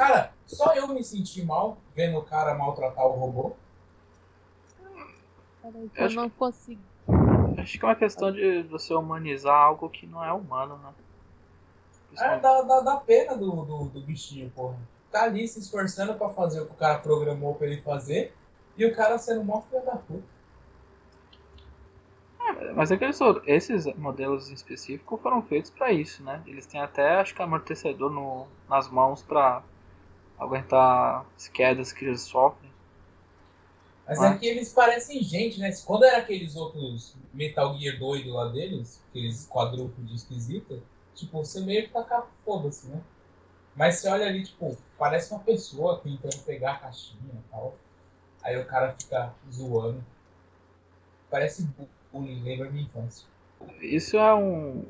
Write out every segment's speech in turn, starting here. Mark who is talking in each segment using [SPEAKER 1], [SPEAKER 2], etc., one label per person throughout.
[SPEAKER 1] Cara, só eu me senti mal vendo o cara maltratar o robô.
[SPEAKER 2] Peraí, que eu
[SPEAKER 3] Acho
[SPEAKER 2] não consigo.
[SPEAKER 3] Acho que é uma questão de você humanizar algo que não é humano, né?
[SPEAKER 1] É, dá, dá, dá pena do, do, do bichinho, porra. Tá ali se esforçando pra fazer o que o cara programou pra ele fazer. E o cara sendo mó filho da puta.
[SPEAKER 3] Mas é que eles- esses modelos em específico foram feitos pra isso, né? Eles têm até, acho que, amortecedor no, nas mãos pra aguentar as quedas que eles sofrem.
[SPEAKER 1] Mas é que eles parecem gente, né? Quando era aqueles outros Metal Gear doido lá deles, aqueles quadrúpedes esquisitos, tipo, você meio que taca foda-se, né? Mas você olha ali, tipo, parece uma pessoa tentando pegar a caixinha e tal. Aí o cara fica zoando. Parece bullying, lembra minha infância.
[SPEAKER 3] Isso é um,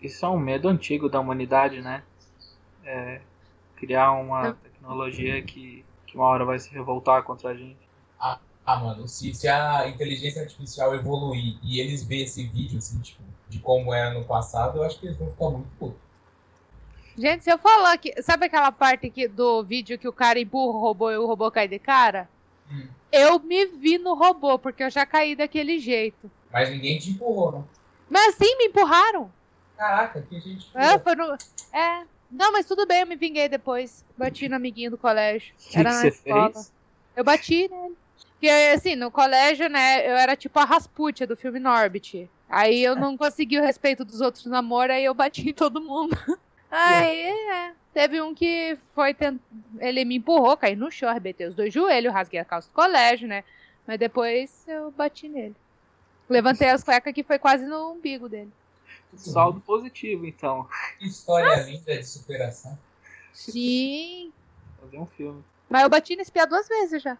[SPEAKER 3] isso é um medo antigo da humanidade, né? É, criar uma
[SPEAKER 2] Eu-
[SPEAKER 3] tecnologia que, que uma hora vai se revoltar contra a gente.
[SPEAKER 1] Ah, mano, se, se a inteligência artificial evoluir e eles verem esse vídeo, assim, tipo, de como era no passado, eu acho que eles vão ficar muito putos.
[SPEAKER 2] Gente, se eu falar que. Sabe aquela parte que, do vídeo que o cara empurra o robô e o robô cai de cara?
[SPEAKER 1] Hum.
[SPEAKER 2] Eu me vi no robô, porque eu já caí daquele jeito.
[SPEAKER 1] Mas ninguém te empurrou, não.
[SPEAKER 2] Mas sim, me empurraram.
[SPEAKER 1] Caraca, que gente.
[SPEAKER 2] É, foi no. É. Não, mas tudo bem, eu me vinguei depois. Bati no amiguinho do colégio. Era
[SPEAKER 3] que
[SPEAKER 2] na escola.
[SPEAKER 3] fez?
[SPEAKER 2] Eu bati nele. Porque, assim, no colégio, né, eu era tipo a Rasputia do filme Norbit. Aí eu não consegui o respeito dos outros no namoro, aí eu bati em todo mundo. Aí, é. Teve um que foi tent... Ele me empurrou, caí no chão, arrebentei os dois joelhos, rasguei a calça do colégio, né? Mas depois eu bati nele. Levantei as cuecas que foi quase no umbigo dele.
[SPEAKER 3] Saldo positivo, então.
[SPEAKER 1] Que história linda de superação.
[SPEAKER 2] Sim.
[SPEAKER 3] Fazer um filme.
[SPEAKER 2] Mas eu bati nesse piá duas vezes já.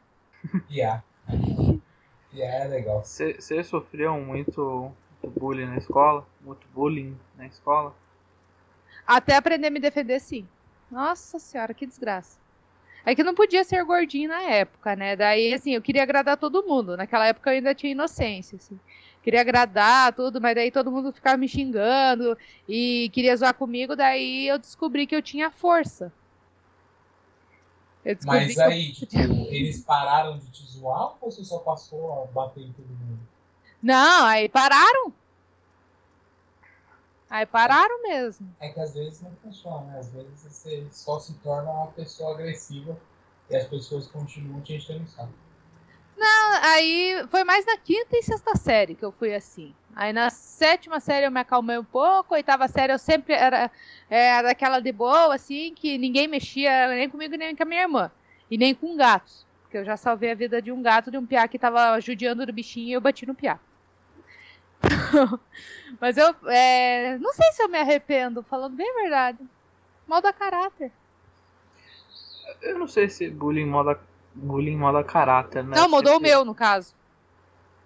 [SPEAKER 1] Piá. Piá é legal.
[SPEAKER 3] Você você sofreu muito, muito bullying na escola? Muito bullying na escola?
[SPEAKER 2] Até aprender a me defender, sim. Nossa senhora, que desgraça. É que não podia ser gordinho na época, né? Daí, assim, eu queria agradar todo mundo. Naquela época eu ainda tinha inocência, assim. Queria agradar tudo, mas daí todo mundo ficava me xingando e queria zoar comigo. Daí eu descobri que eu tinha força. Eu
[SPEAKER 1] Mas
[SPEAKER 2] que eu-
[SPEAKER 1] aí, tipo, eles pararam de te zoar ou você só passou a bater em todo mundo?
[SPEAKER 2] Não, aí pararam. Aí pararam mesmo.
[SPEAKER 1] É que às vezes não funciona, né? Às vezes você só se torna uma pessoa agressiva e as pessoas continuam te enchendo o saco.
[SPEAKER 2] Aí foi mais na quinta e sexta série que eu fui assim. Aí na sétima série eu me acalmei um pouco, oitava série eu sempre era, era daquela de boa, assim, que ninguém mexia nem comigo nem com a minha irmã. E nem com gatos. Porque eu já salvei a vida de um gato, de um piá que tava judiando do bichinho e eu bati no piá. Mas eu é, não sei se eu me arrependo, falando bem a verdade. Molda caráter.
[SPEAKER 3] Eu não sei se bullying moda, bullying moda caráter, né?
[SPEAKER 2] não, mudou o
[SPEAKER 3] Porque-
[SPEAKER 2] meu, no caso.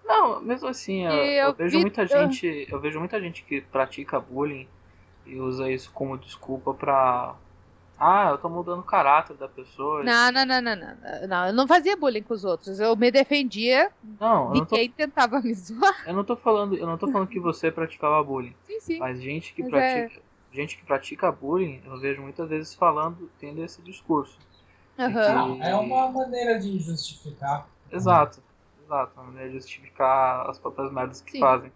[SPEAKER 3] Não, mesmo assim, eu, eu vejo
[SPEAKER 2] vi-
[SPEAKER 3] muita gente, eu vejo muita gente que pratica bullying e usa isso como desculpa pra ah, eu tô mudando o caráter da pessoa.
[SPEAKER 2] Não, não, não, não, não. Não, eu não fazia bullying com os outros. Eu me defendia
[SPEAKER 3] Não, eu
[SPEAKER 2] de
[SPEAKER 3] não tô,
[SPEAKER 2] quem tentava me zoar.
[SPEAKER 3] eu não tô falando, eu não tô falando que você praticava bullying,
[SPEAKER 2] Sim, sim.
[SPEAKER 3] mas gente que
[SPEAKER 2] Mas
[SPEAKER 3] pratica, gente que pratica bullying, eu vejo muitas vezes falando, tendo esse discurso.
[SPEAKER 2] Aham.
[SPEAKER 1] Ah, é uma maneira de justificar.
[SPEAKER 3] Exato. Exato, uma maneira de justificar as próprias merdas que
[SPEAKER 2] Sim.
[SPEAKER 3] fazem.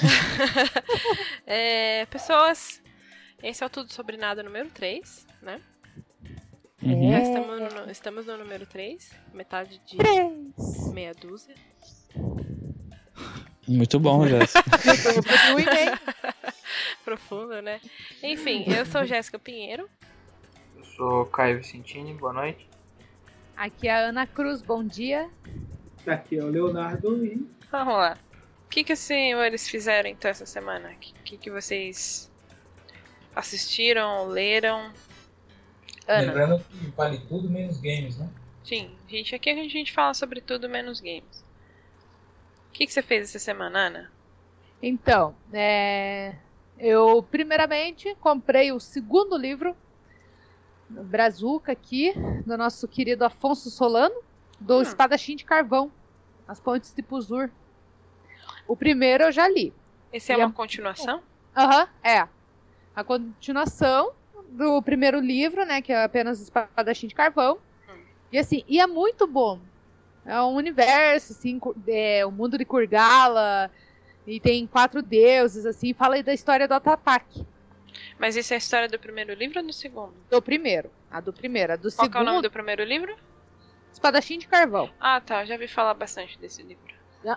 [SPEAKER 4] É, pessoas, esse é o Tudo Sobre Nada número 3, né?
[SPEAKER 3] Uhum.
[SPEAKER 2] É.
[SPEAKER 4] Estamos, no, estamos no número 3, metade de
[SPEAKER 2] Três.
[SPEAKER 4] meia dúzia.
[SPEAKER 5] Muito bom, Jéssica.
[SPEAKER 4] Profundo, né? Enfim, eu sou Jéssica Pinheiro.
[SPEAKER 3] Eu sou Caio Vicentini, boa noite.
[SPEAKER 2] Aqui é a Ana Cruz, bom dia.
[SPEAKER 6] Aqui é o Leonardo e
[SPEAKER 4] Vamos lá. O que, que os senhores fizeram então essa semana? O que, que, que vocês assistiram, leram? Ana,
[SPEAKER 1] Lembrando que vale tudo menos games, né?
[SPEAKER 4] sim, gente, aqui a gente fala sobre tudo menos games. O que, que você fez essa semana, Ana?
[SPEAKER 2] Então, é, eu primeiramente comprei o segundo livro, do Brazuca aqui, do nosso querido Afonso Solano, do
[SPEAKER 4] Hum.
[SPEAKER 2] Espadachim de Carvão. As Pontes de Puzur. O primeiro eu já li.
[SPEAKER 4] Esse é
[SPEAKER 2] E
[SPEAKER 4] uma
[SPEAKER 2] a-
[SPEAKER 4] continuação?
[SPEAKER 2] Aham, é. A continuação do primeiro livro, né? Que é apenas Espadachim de Carvão.
[SPEAKER 4] Hum.
[SPEAKER 2] E assim, e é muito bom. É um universo, assim, é, o mundo de Kurgala. E tem quatro deuses, assim. Fala aí da história do Atapak.
[SPEAKER 4] Mas isso é a história do primeiro livro ou do segundo?
[SPEAKER 2] Do primeiro. A do primeiro. A do
[SPEAKER 4] Qual que é o nome
[SPEAKER 2] segundo,
[SPEAKER 4] do primeiro livro?
[SPEAKER 2] Espadachim de Carvão.
[SPEAKER 4] Ah, tá. Já vi falar bastante desse livro.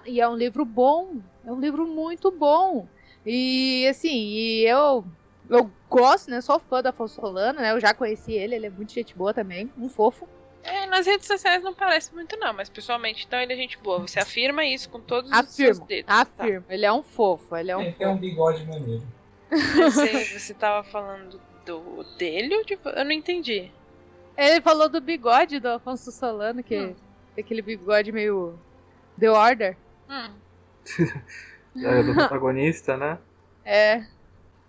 [SPEAKER 2] E é um livro bom. É um livro muito bom. E assim, e eu eu gosto, né? Sou fã do Afonso Solano, né? Eu já conheci ele, ele é muito gente boa também, um fofo.
[SPEAKER 4] É, nas redes sociais não parece muito não, mas pessoalmente então ele é gente boa. Você afirma isso com todos os seus
[SPEAKER 2] Afirmo,
[SPEAKER 4] dedos. tá?
[SPEAKER 2] afirmo. Ele é um fofo, ele é um
[SPEAKER 1] Ele tem um bigode maneiro.
[SPEAKER 4] Você, você tava falando do dele ou de... Eu não entendi.
[SPEAKER 2] Ele falou do bigode do Afonso Solano, que
[SPEAKER 4] Hum.
[SPEAKER 2] aquele bigode meio The Order.
[SPEAKER 4] Hum.
[SPEAKER 3] É, do protagonista, né?
[SPEAKER 2] É.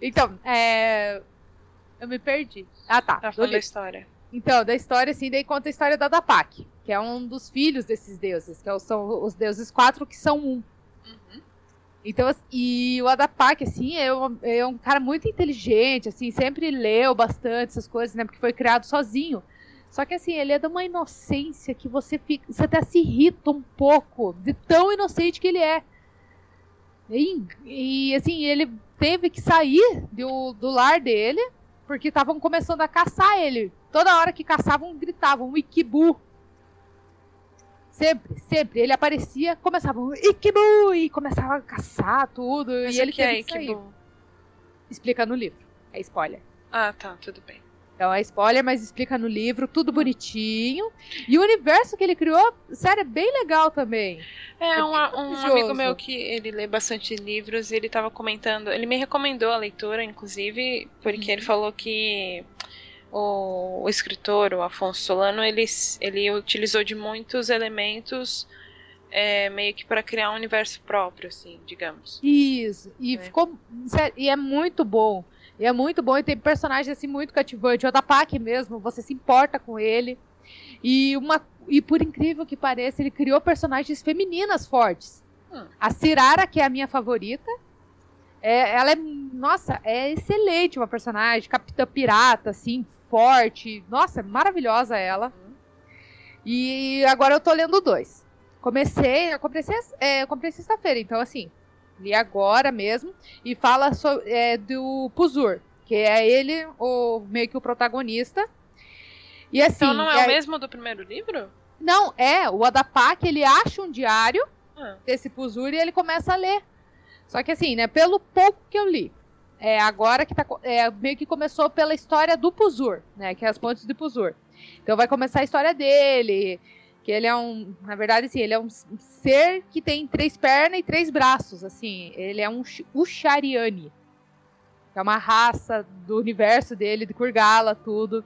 [SPEAKER 2] Então, é. Eu me perdi. Ah, tá.
[SPEAKER 4] Tá falando da história.
[SPEAKER 2] Então, da história, assim, daí conta a história da Dapak, que é um dos filhos desses deuses, que é são os deuses quatro que são um.
[SPEAKER 4] Uhum.
[SPEAKER 2] Então, assim, e o Adapak, assim, é um, é um cara muito inteligente, assim, sempre leu bastante essas coisas, né, porque foi criado sozinho. Só que, assim, ele é de uma inocência que você fica, você até se irrita um pouco de tão inocente que ele é. E, e, assim, ele teve que sair do, do lar dele, porque estavam começando a caçar ele. Toda hora que caçavam, gritavam, Ikibu. Sempre, sempre. Ele aparecia, começavam, Ikibu! E começava a caçar tudo.
[SPEAKER 4] Mas
[SPEAKER 2] e ele
[SPEAKER 4] que é
[SPEAKER 2] teve que sair.
[SPEAKER 4] Ikibu?
[SPEAKER 2] Explica no livro. É spoiler.
[SPEAKER 4] Ah, tá, tudo bem.
[SPEAKER 2] Então é spoiler, mas explica no livro, tudo bonitinho. E o universo que ele criou, sério, é bem legal também.
[SPEAKER 4] É,
[SPEAKER 2] É
[SPEAKER 4] um, um amigo meu que ele lê bastante livros, ele tava comentando, ele me recomendou a leitura, inclusive, porque
[SPEAKER 2] Uhum.
[SPEAKER 4] ele falou que o, o escritor, o Afonso Solano, ele, ele utilizou de muitos elementos é, meio que para criar um universo próprio, assim, digamos.
[SPEAKER 2] Isso. E
[SPEAKER 4] É.
[SPEAKER 2] ficou. e é muito bom. E é muito bom. E tem personagens assim muito cativantes. O Odapak mesmo, você se importa com ele. E, uma, e por incrível que pareça, ele criou personagens femininas fortes.
[SPEAKER 4] Hum.
[SPEAKER 2] A Cirara, que é a minha favorita. É, ela é. Nossa, é excelente uma personagem. Capitã Pirata, assim, forte. Nossa, é maravilhosa ela.
[SPEAKER 4] Hum.
[SPEAKER 2] E agora eu tô lendo dois. Comecei, eu comecei, é, eu comprei sexta-feira, então assim, li agora mesmo. E fala so- é, do Puzur, que é ele, o, meio que o protagonista. E assim.
[SPEAKER 4] Então não é
[SPEAKER 2] e
[SPEAKER 4] o mesmo do primeiro livro?
[SPEAKER 2] Não, é, o Adapak, ele acha um diário
[SPEAKER 4] Ah,
[SPEAKER 2] desse Puzur e ele começa a ler. Só que assim, né, pelo pouco que eu li, é agora que tá, é, meio que começou pela história do Puzur, né, que é as pontes de Puzur. Então vai começar a história dele, que ele é um, na verdade, assim, ele é um ser que tem três pernas e três braços, assim, ele é um Ushariani, que é uma raça do universo dele, de Kurgala, tudo.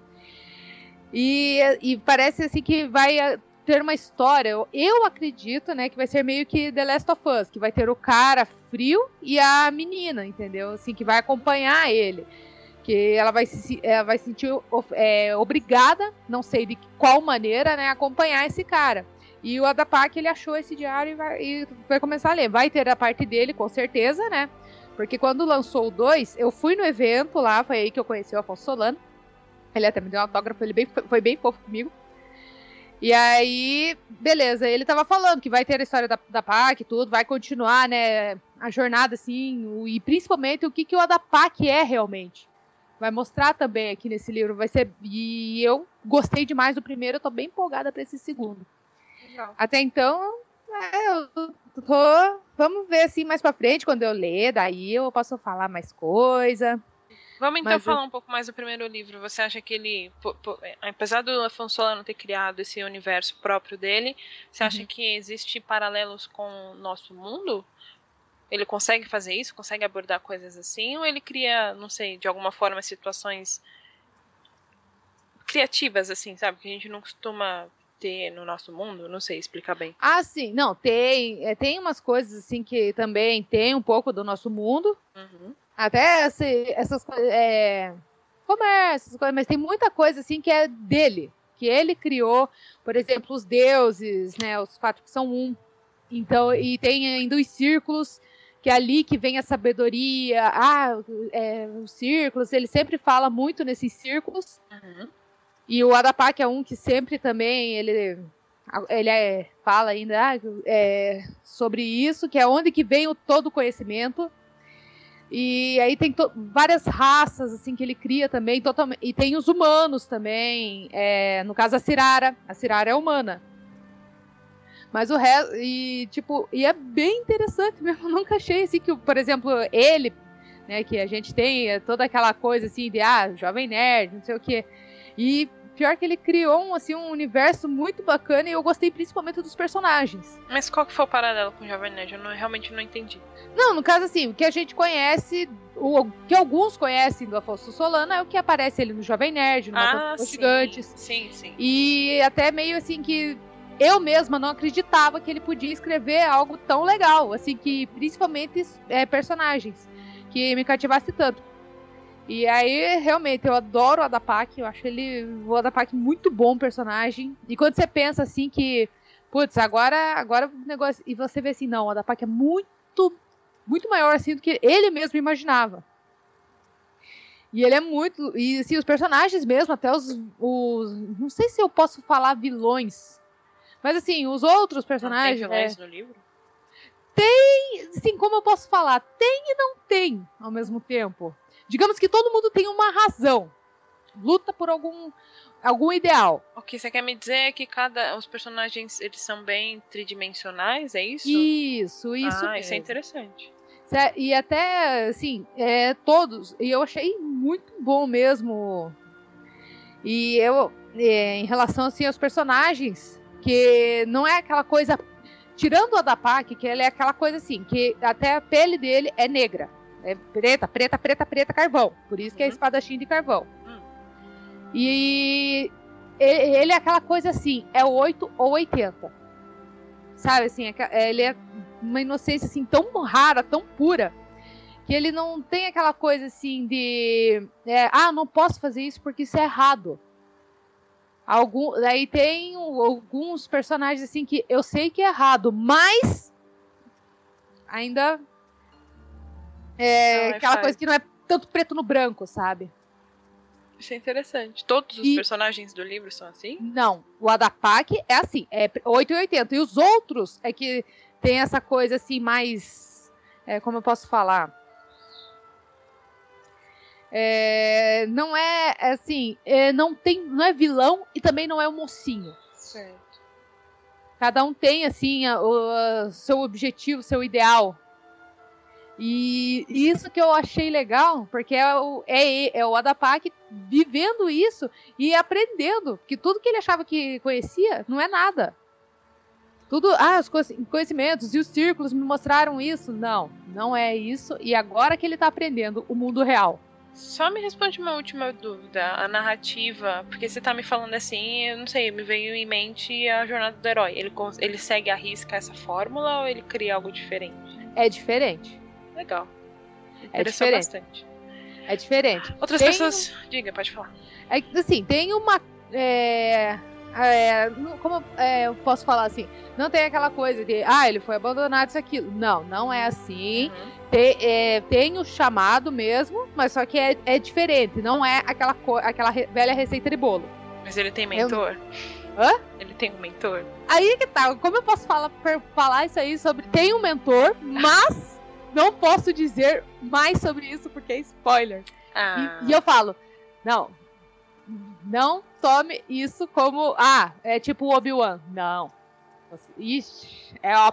[SPEAKER 2] E, e parece assim que vai eh, ter uma história, eu, eu acredito, né, que vai ser meio que The Last of Us, que vai ter o cara frio e a menina, entendeu? Assim, que vai acompanhar ele. Que ela vai se ela vai se sentir é, obrigada, não sei de qual maneira, né, acompanhar esse cara. E o Adapak, ele achou esse diário e vai, e vai começar a ler. Vai ter a parte dele, com certeza, né? Porque quando lançou o 2, eu fui no evento lá, foi aí que eu conheci o Afonso Solano. Ele até me deu um autógrafo, ele bem, foi bem fofo comigo. E aí, beleza, ele tava falando que vai ter a história da, da PAC e tudo, vai continuar, né, a jornada, assim, o- e principalmente o que, que o Adapak é realmente. Vai mostrar também aqui nesse livro, vai ser, e eu gostei demais do primeiro, eu tô bem empolgada pra esse segundo.
[SPEAKER 4] legal.
[SPEAKER 2] Até então, é, eu tô, vamos ver assim mais pra frente, quando eu ler, daí eu posso falar mais coisa.
[SPEAKER 4] Vamos então
[SPEAKER 2] Mas eu-
[SPEAKER 4] falar um pouco mais do primeiro livro. Você acha que ele, é, apesar do Afonso Solano ter criado esse universo próprio dele, você acha
[SPEAKER 2] Uhum.
[SPEAKER 4] que existe paralelos com o nosso mundo? Ele consegue fazer isso? Consegue abordar coisas assim? Ou ele cria, não sei, de alguma forma situações criativas assim, sabe? Que a gente não costuma ter no nosso mundo? Não sei explicar bem.
[SPEAKER 2] Ah, sim, não, tem, é, tem umas coisas assim que também tem um pouco do nosso mundo,
[SPEAKER 4] Uhum.
[SPEAKER 2] Até esse- essas coisas. É, comércio, essas coisas, mas tem muita coisa assim que é dele. Que ele criou, por exemplo, os deuses, né? Os quatro que são um. Então, e tem ainda os círculos, que é ali que vem a sabedoria. Ah, é, os círculos, ele sempre fala muito nesses círculos.
[SPEAKER 4] Uhum.
[SPEAKER 2] E o Adapak é um que sempre também ele ele é, fala ainda ah, é, sobre isso, que é onde que vem o todo o conhecimento. E aí tem várias raças assim que ele cria também. E tem os humanos também. É, no caso a Cirara, a Cirara é humana. Mas o resto e tipo, e é bem interessante mesmo. Eu nunca achei assim que, por exemplo, ele, né, que a gente tem é toda aquela coisa assim de ah, jovem nerd, não sei o quê. E Pior que ele criou um, assim, um universo muito bacana e eu gostei principalmente dos personagens.
[SPEAKER 4] Mas qual que foi o paralelo com o Jovem Nerd? Eu não, realmente não entendi.
[SPEAKER 2] Não, no caso assim, o que a gente conhece, o que alguns conhecem do Afonso Solano é o que aparece ali no Jovem Nerd, no
[SPEAKER 4] ah,
[SPEAKER 2] dos Gigantes.
[SPEAKER 4] Sim, sim.
[SPEAKER 2] E até meio assim que eu mesma não acreditava que ele podia escrever algo tão legal, assim, que principalmente é, personagens que me cativasse tanto. E aí, realmente, eu adoro o Adapak, eu acho ele, o Adapak, muito bom personagem. E quando você pensa assim que, putz, agora, agora o negócio. E você vê assim, não, o Adapak é muito, muito maior assim do que ele mesmo imaginava. E ele é muito. E assim, os personagens mesmo, até os, os. Não sei se eu posso falar vilões. Mas assim, os outros personagens.
[SPEAKER 4] Não tem vilões é, no livro?
[SPEAKER 2] Tem. Sim, como eu posso falar? Tem e não tem ao mesmo tempo. Digamos que todo mundo tem uma razão. Luta por algum algum ideal.
[SPEAKER 4] O que você quer me dizer é que cada os personagens eles são bem tridimensionais, é isso?
[SPEAKER 2] Isso, isso.
[SPEAKER 4] Ah,
[SPEAKER 2] mesmo.
[SPEAKER 4] isso é interessante.
[SPEAKER 2] E até, assim, é, todos. E eu achei muito bom mesmo. E eu, é, em relação assim, aos personagens, que não é aquela coisa. Tirando o Adapak, que ele é aquela coisa assim, que até a pele dele é negra. É preta, preta, preta, preta, carvão. Por isso que é uhum. espadachim de carvão. Uhum. E ele é aquela coisa assim, é 8 ou 80. Sabe, assim, é ele é uma inocência assim tão rara, tão pura, que ele não tem aquela coisa assim de é, ah, não posso fazer isso porque isso é errado. Algum, daí tem alguns personagens assim que eu sei que é errado, mas ainda é, aquela coisa que não é tanto preto no branco, sabe?
[SPEAKER 4] Isso é interessante. Todos os e... personagens do livro são assim?
[SPEAKER 2] Não. O Adapak é assim, é 8 e 80. E os outros é que tem essa coisa assim mais. É, como eu posso falar? É, não é assim, é, não tem, não é vilão e também não é o mocinho.
[SPEAKER 4] Certo.
[SPEAKER 2] Cada um tem assim o, o seu objetivo, seu ideal. E isso que eu achei legal, porque é o, é, é o Adapak vivendo isso e aprendendo, que tudo que ele achava que conhecia não é nada. Tudo, ah, os conhecimentos e os círculos me mostraram isso. Não, não é isso. E agora que ele tá aprendendo o mundo real.
[SPEAKER 4] Só me responde uma última dúvida. A narrativa, porque você tá me falando assim, eu não sei, me veio em mente a jornada do herói. Ele, ele segue a risca essa fórmula ou ele cria algo diferente?
[SPEAKER 2] É diferente.
[SPEAKER 4] Legal.
[SPEAKER 2] É diferente.
[SPEAKER 4] bastante.
[SPEAKER 2] É diferente.
[SPEAKER 4] Outras tem... pessoas. Diga, pode falar.
[SPEAKER 2] É, assim, tem uma. É, é, como é, eu posso falar assim? Não tem aquela coisa de, ah, ele foi abandonado, isso aquilo. Não, não é assim. Uhum. Tem, é, tem o chamado mesmo, mas só que é, é diferente. Não é aquela, aquela velha receita de bolo.
[SPEAKER 4] Mas ele tem mentor?
[SPEAKER 2] Eu... Hã?
[SPEAKER 4] Ele tem um mentor?
[SPEAKER 2] Aí que tá. Como eu posso falar, falar isso aí sobre. Tem um mentor, mas não posso dizer mais sobre isso porque é spoiler.
[SPEAKER 4] Ah.
[SPEAKER 2] E, e, eu falo, não, não tome isso como, ah, é tipo o Obi-Wan. Não. Ixi, é ó,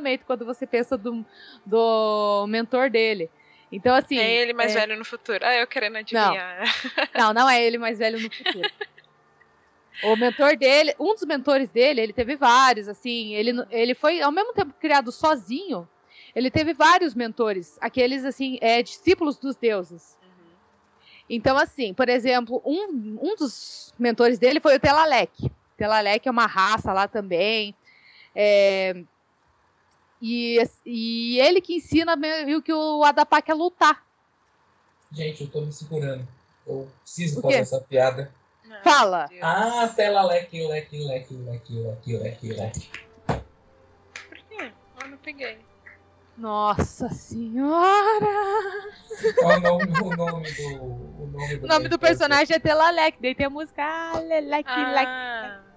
[SPEAKER 2] mente quando você pensa do, do mentor dele. Então, assim.
[SPEAKER 4] É ele mais é... velho no futuro. Ah, eu querendo adivinhar.
[SPEAKER 2] Não, não, não é ele mais velho no futuro. O mentor dele, um dos mentores dele, ele teve vários, assim, ele, ele foi ao mesmo tempo criado sozinho, ele teve vários mentores, aqueles assim, é, discípulos dos deuses. Uhum. Então, assim, por exemplo, um, um dos mentores dele foi o Telalec. Telalec é uma raça lá também. É, e, e ele que ensina meio que o Adapak a lutar.
[SPEAKER 1] Gente, eu tô me segurando. Eu preciso fazer essa piada.
[SPEAKER 2] Fala!
[SPEAKER 1] Ah, Telalec, leque, leque, leque, leque, leque, leque.
[SPEAKER 4] peguei.
[SPEAKER 2] Nossa senhora!
[SPEAKER 1] Qual o nome, o nome do. O nome do,
[SPEAKER 2] O nome do personagem é Telalec, daí tem a música ah, Lelec, Lec.
[SPEAKER 4] Ah,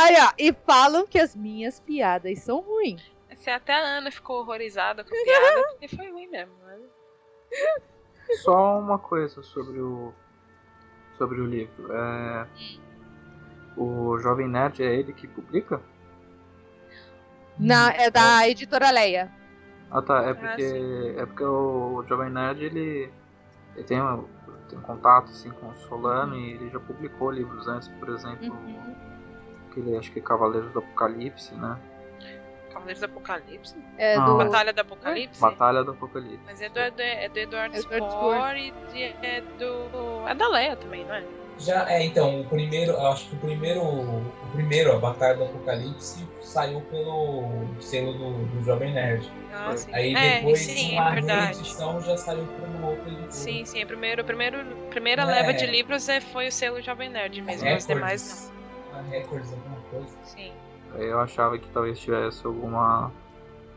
[SPEAKER 2] Aí, ó, e falam que as minhas piadas são ruins.
[SPEAKER 4] assim, até a Ana ficou horrorizada com a piada, porque foi ruim mesmo. né?
[SPEAKER 3] Só uma coisa sobre o sobre o livro. É, o Jovem Nerd é ele que publica?
[SPEAKER 2] Na, é da editora Leia.
[SPEAKER 3] Ah tá, é
[SPEAKER 4] Ah,
[SPEAKER 3] porque
[SPEAKER 4] sim.
[SPEAKER 3] é porque o Jovem Nerd ele, ele tem, tem um contato assim com o Solano e ele já publicou livros antes, por exemplo,
[SPEAKER 2] Uhum.
[SPEAKER 3] Aquele acho que é Cavaleiros do Apocalipse, né?
[SPEAKER 4] Cavaleiros do Apocalipse?
[SPEAKER 2] É
[SPEAKER 3] Não.
[SPEAKER 2] do.
[SPEAKER 4] Batalha do Apocalipse?
[SPEAKER 3] Batalha do Apocalipse.
[SPEAKER 4] Mas é do, é do, é do Eduardo
[SPEAKER 2] Edward
[SPEAKER 4] Spohr e de- é do. É da Leia também, não é?
[SPEAKER 1] Já, é, então, o primeiro, acho que o primeiro, o primeiro, a Batalha do Apocalipse, saiu pelo selo do, do Jovem Nerd.
[SPEAKER 4] Ah, sim.
[SPEAKER 1] Aí
[SPEAKER 4] é,
[SPEAKER 1] depois,
[SPEAKER 4] sim,
[SPEAKER 1] uma
[SPEAKER 4] é verdade.
[SPEAKER 1] reedição já saiu pelo outro editor.
[SPEAKER 4] Sim, sim. A primeiro, primeiro, primeira
[SPEAKER 1] É.
[SPEAKER 4] leva de livros é, foi o selo Jovem Nerd mesmo. Os demais
[SPEAKER 1] A Records, alguma coisa.
[SPEAKER 4] não. Sim.
[SPEAKER 3] Aí Eu achava que talvez tivesse alguma,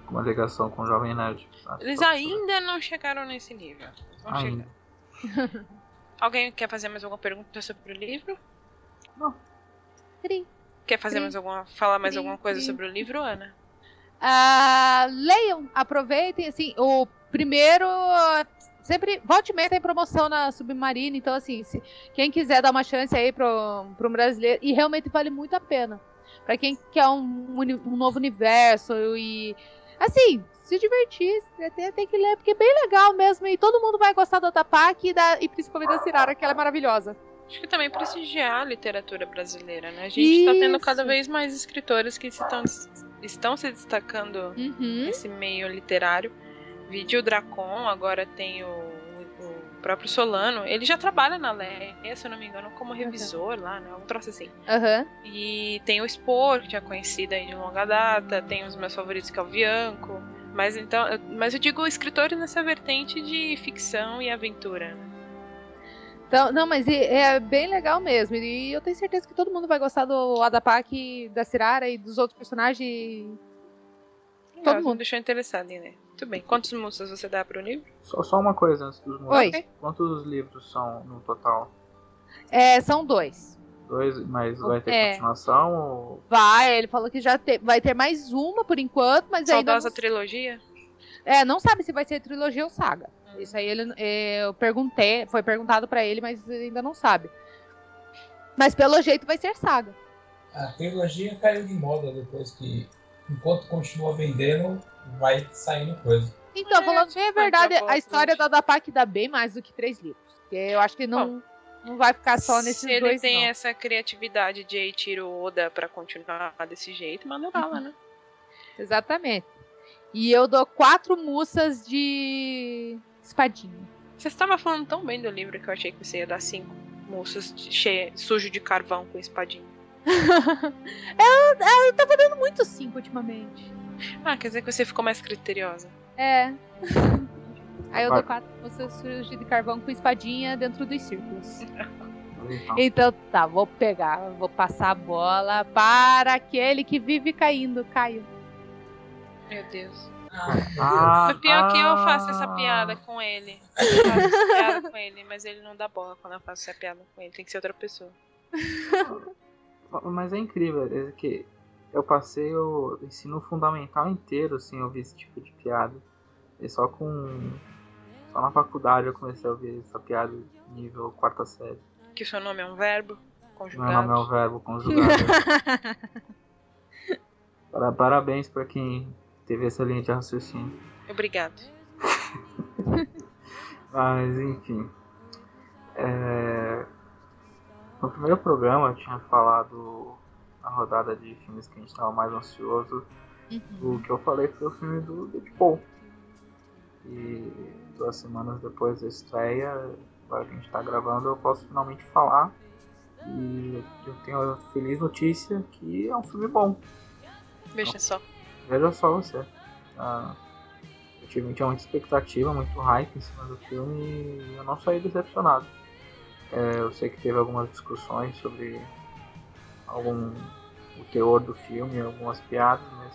[SPEAKER 3] alguma ligação com o Jovem Nerd. Ah,
[SPEAKER 4] Eles ainda não chegaram nesse nível. Vão
[SPEAKER 3] Ainda.
[SPEAKER 4] chegar. Alguém quer fazer mais alguma pergunta sobre o livro?
[SPEAKER 2] Cri.
[SPEAKER 4] Quer fazer mais alguma. falar mais alguma coisa sobre o livro, Ana?
[SPEAKER 2] Ah, leiam, aproveitem, assim, o primeiro. Sempre, volte e meia tem promoção na Submarina, então assim, se, quem quiser dar uma chance aí pro, pro brasileiro, e realmente vale muito a pena. Pra quem quer um, um novo universo e, assim, se divertir, tem, tem que ler, porque é bem legal mesmo, e todo mundo vai gostar da Tapak e, da, e principalmente da Cirara, que ela é maravilhosa.
[SPEAKER 4] Acho que também prestigiar a literatura brasileira, né? A gente tá tendo cada vez mais escritores que se tão, estão se destacando
[SPEAKER 2] Uhum.
[SPEAKER 4] nesse meio literário. Vídeo Dracon, agora tem o próprio Solano. Ele já trabalha na Leia, se eu não me engano, como revisor lá, né? Um troço assim.
[SPEAKER 2] Aham.
[SPEAKER 4] E tem o Spor, que já é conhecido aí de longa data. Tem os meus favoritos, que é o Bianco. Mas então, eu- mas eu digo escritores nessa vertente de ficção e aventura. né?
[SPEAKER 2] Então, não, mas é bem legal mesmo. E eu tenho certeza que todo mundo vai gostar do Adapak, da Cirara e dos outros personagens.
[SPEAKER 4] Todo
[SPEAKER 2] mundo.
[SPEAKER 4] mundo deixou interessado em ler. Muito bem. Quantos músicas você dá pro livro?
[SPEAKER 3] Só, só uma coisa antes dos
[SPEAKER 2] Oi.
[SPEAKER 3] músicos. Quantos livros são no total?
[SPEAKER 2] É, são dois.
[SPEAKER 3] Dois, mas vai ter
[SPEAKER 2] É.
[SPEAKER 3] continuação ou.
[SPEAKER 2] Vai, ele falou que já te- vai ter mais uma por enquanto, mas ainda
[SPEAKER 4] Saudosa
[SPEAKER 2] não,
[SPEAKER 4] trilogia?
[SPEAKER 2] é, não sabe se vai ser trilogia ou saga.
[SPEAKER 4] Hum.
[SPEAKER 2] Isso aí ele, é, eu perguntei, foi perguntado pra ele, mas ainda não sabe. Mas pelo jeito vai ser saga.
[SPEAKER 1] A trilogia caiu de moda depois que, enquanto continua vendendo, vai saindo coisa.
[SPEAKER 2] Então,
[SPEAKER 4] É,
[SPEAKER 2] falando bem a verdade, a história da. Adapak dá bem mais do que três livros. Porque eu acho que não, não vai ficar só nesses
[SPEAKER 4] Se ele
[SPEAKER 2] dois,
[SPEAKER 4] tem
[SPEAKER 2] não.
[SPEAKER 4] essa criatividade de Eiichiro Oda pra continuar desse jeito, manda bala, né?
[SPEAKER 2] Exatamente. E eu dou quatro mussas de espadinha.
[SPEAKER 4] Você estava falando tão bem do livro que eu achei que você ia dar cinco moças cheia, sujo de carvão com espadinha.
[SPEAKER 2] eu, eu tava dando muito cinco ultimamente.
[SPEAKER 4] Ah, quer dizer que você ficou mais criteriosa.
[SPEAKER 2] É. Aí eu dou quatro mussas sujas de carvão com espadinha dentro dos círculos.
[SPEAKER 3] Então,
[SPEAKER 2] Então tá, vou pegar, vou passar a bola para aquele que vive caindo. Caio.
[SPEAKER 4] Meu Deus.
[SPEAKER 3] Ah,
[SPEAKER 4] o pior é que eu
[SPEAKER 3] ah.
[SPEAKER 4] faço essa piada com ele. Eu faço essa piada com ele, mas ele não dá bola quando eu faço essa piada com ele. Tem que ser outra pessoa.
[SPEAKER 3] Mas é incrível, é que eu passei o ensino fundamental inteiro sem ouvir esse tipo de piada. E só com. Só na faculdade eu comecei a ouvir essa piada nível quarta série.
[SPEAKER 4] Que seu nome é um verbo
[SPEAKER 3] Meu
[SPEAKER 4] conjugado.
[SPEAKER 3] nome é um verbo conjugado. Para- Parabéns pra quem teve essa linha de raciocínio.
[SPEAKER 4] Obrigado.
[SPEAKER 3] Mas enfim. É... No primeiro programa eu tinha falado na rodada de filmes que a gente estava mais ansioso. O que eu falei foi o filme do Deadpool. E duas semanas depois da estreia, agora que a gente está gravando, eu posso finalmente falar. E eu tenho a feliz notícia que é um filme bom.
[SPEAKER 4] Veja só.
[SPEAKER 3] Veja só você. Ah, eu tive, tinha muita expectativa, muito hype em cima do filme e eu não saí decepcionado. É, eu sei que teve algumas discussões sobre algum o teor do filme, algumas piadas, mas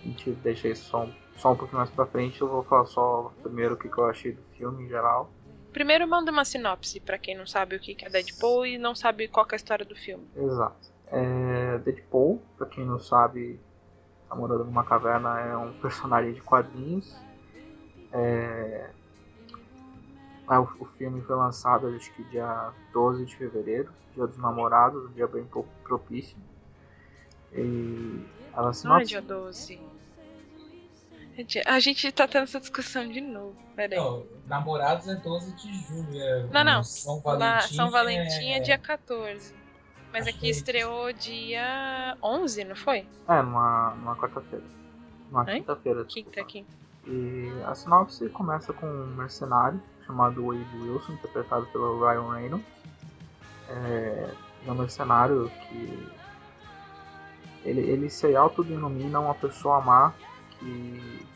[SPEAKER 3] a gente deixa isso só, só um pouquinho mais pra frente. Eu vou falar só primeiro o que, que eu achei do filme em geral.
[SPEAKER 4] Primeiro manda uma sinopse para quem não sabe o que é Deadpool e não sabe qual é a história do filme.
[SPEAKER 3] Exato. É, Deadpool, pra quem não sabe, tá morando numa caverna, é um personagem de quadrinhos. É, o, o, filme foi lançado acho que dia 12 de fevereiro, dia dos namorados, um dia bem propício. E ela
[SPEAKER 4] se Não é dia 12. A gente tá tendo essa discussão de novo. Peraí. Não,
[SPEAKER 1] namorados é 12 de julho. É,
[SPEAKER 4] não, não. São Valentim, São Valentim é... é dia 14. Mas Acho aqui estreou dia 11, não foi?
[SPEAKER 3] É, numa, numa quarta-feira. Numa quinta-feira.
[SPEAKER 4] Quinta, quinta.
[SPEAKER 3] E a sinopse começa com um mercenário chamado Wade Wilson, interpretado pelo Ryan Reynolds. É, é um mercenário que ele, ele se autodenomina uma pessoa má que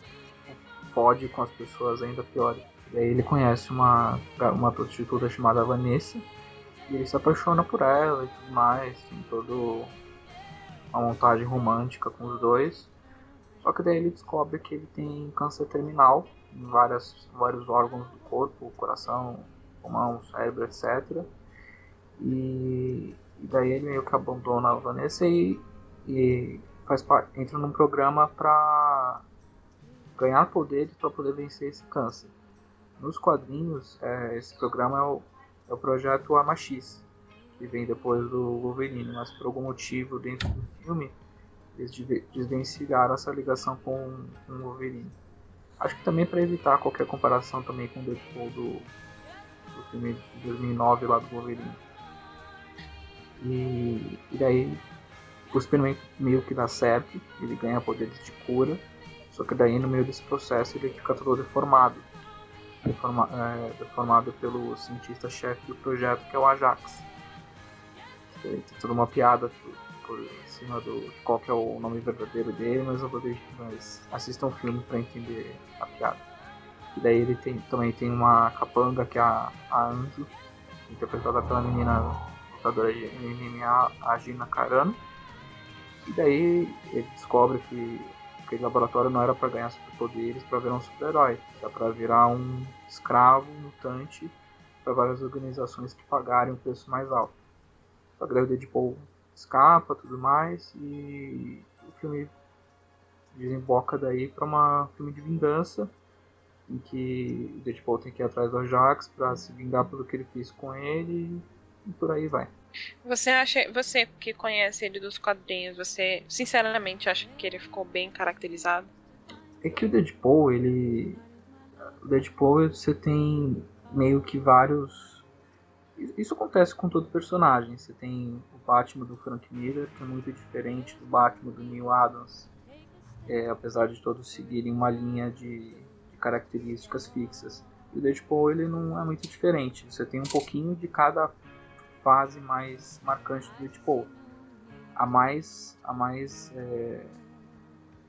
[SPEAKER 3] pode com as pessoas ainda piores. E aí ele conhece uma, uma prostituta chamada Vanessa e ele se apaixona por ela e tudo mais, tem toda uma montagem romântica com os dois. Só que daí ele descobre que ele tem câncer terminal várias, vários órgãos do corpo, coração, pulmão, cérebro, etc. E, e daí ele meio que abandona a Vanessa e, e faz parte, entra num programa para ganhar poderes para poder vencer esse câncer. Nos quadrinhos, é, esse programa é o, é o projeto AMAX, que vem depois do Wolverine, mas por algum motivo dentro do filme eles desvencilharam essa ligação com, com o Wolverine. Acho que também para evitar qualquer comparação também com o Deadpool do, do filme de 2009 lá do Wolverine. E, e daí o experimento meio que dá certo, ele ganha poderes de cura, só que daí no meio desse processo ele fica todo deformado. Deforma, é, deformado pelo cientista-chefe do projeto que é o Ajax. Tem toda uma piada por, cima do qual que é o nome verdadeiro dele, mas eu vou deixar, mas assistam o filme para entender a piada. E daí ele tem, também tem uma capanga que é a, a Anjo, interpretada pela menina lutadora de MMA, a Gina Carano. E daí ele descobre que aquele laboratório não era para ganhar superpoderes para virar um super-herói, era para virar um escravo mutante para várias organizações que pagarem um preço mais alto. Só que daí o Deadpool escapa tudo mais e o filme desemboca daí para um filme de vingança em que o Deadpool tem que ir atrás do Ajax para se vingar pelo que ele fez com ele e por aí vai.
[SPEAKER 4] Você acha, você que conhece ele dos quadrinhos, você sinceramente acha que ele ficou bem caracterizado?
[SPEAKER 3] É que o Deadpool, ele o Deadpool você tem meio que vários isso acontece com todo personagem. Você tem o Batman do Frank Miller, que é muito diferente do Batman do Neil Adams, é, apesar de todos seguirem uma linha de, de, características fixas. E o Deadpool ele não é muito diferente. Você tem um pouquinho de cada fase mais marcante do Deadpool. A mais, a mais é,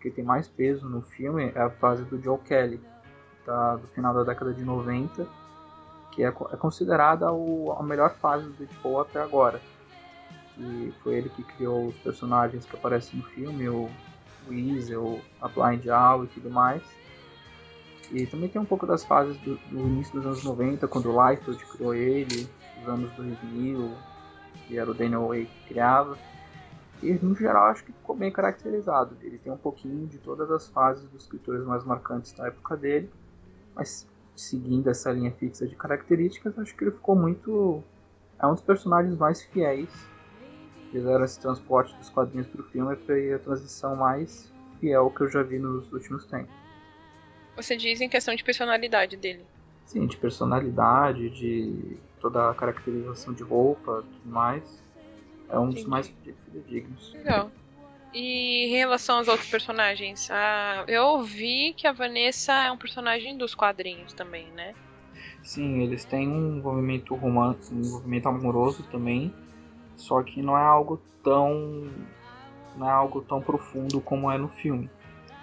[SPEAKER 3] que tem mais peso no filme é a fase do Joe Kelly, do final da década de 90 que é, é considerada o, a melhor fase do Deadpool até agora. E foi ele que criou os personagens que aparecem no filme, o Weasel, a Blind Owl e tudo mais. E também tem um pouco das fases do, do início dos anos 90, quando o Liefeld criou ele, os anos do Review, que era o Daniel Way que criava. E no geral acho que ficou bem caracterizado. Ele tem um pouquinho de todas as fases dos escritores mais marcantes da época dele, mas seguindo essa linha fixa de características, acho que ele ficou muito. É um dos personagens mais fiéis. Fizeram esse transporte dos quadrinhos para o filme foi a transição mais fiel que eu já vi nos últimos tempos.
[SPEAKER 4] Você diz em questão de personalidade dele?
[SPEAKER 3] Sim, de personalidade, de toda a caracterização de roupa e tudo mais. É um dos mais fidedignos.
[SPEAKER 4] Legal. E em relação aos outros personagens, a... eu ouvi que a Vanessa é um personagem dos quadrinhos também, né?
[SPEAKER 3] Sim, eles têm um envolvimento romântico, um envolvimento amoroso também, só que não é algo tão não é algo tão profundo como é no filme.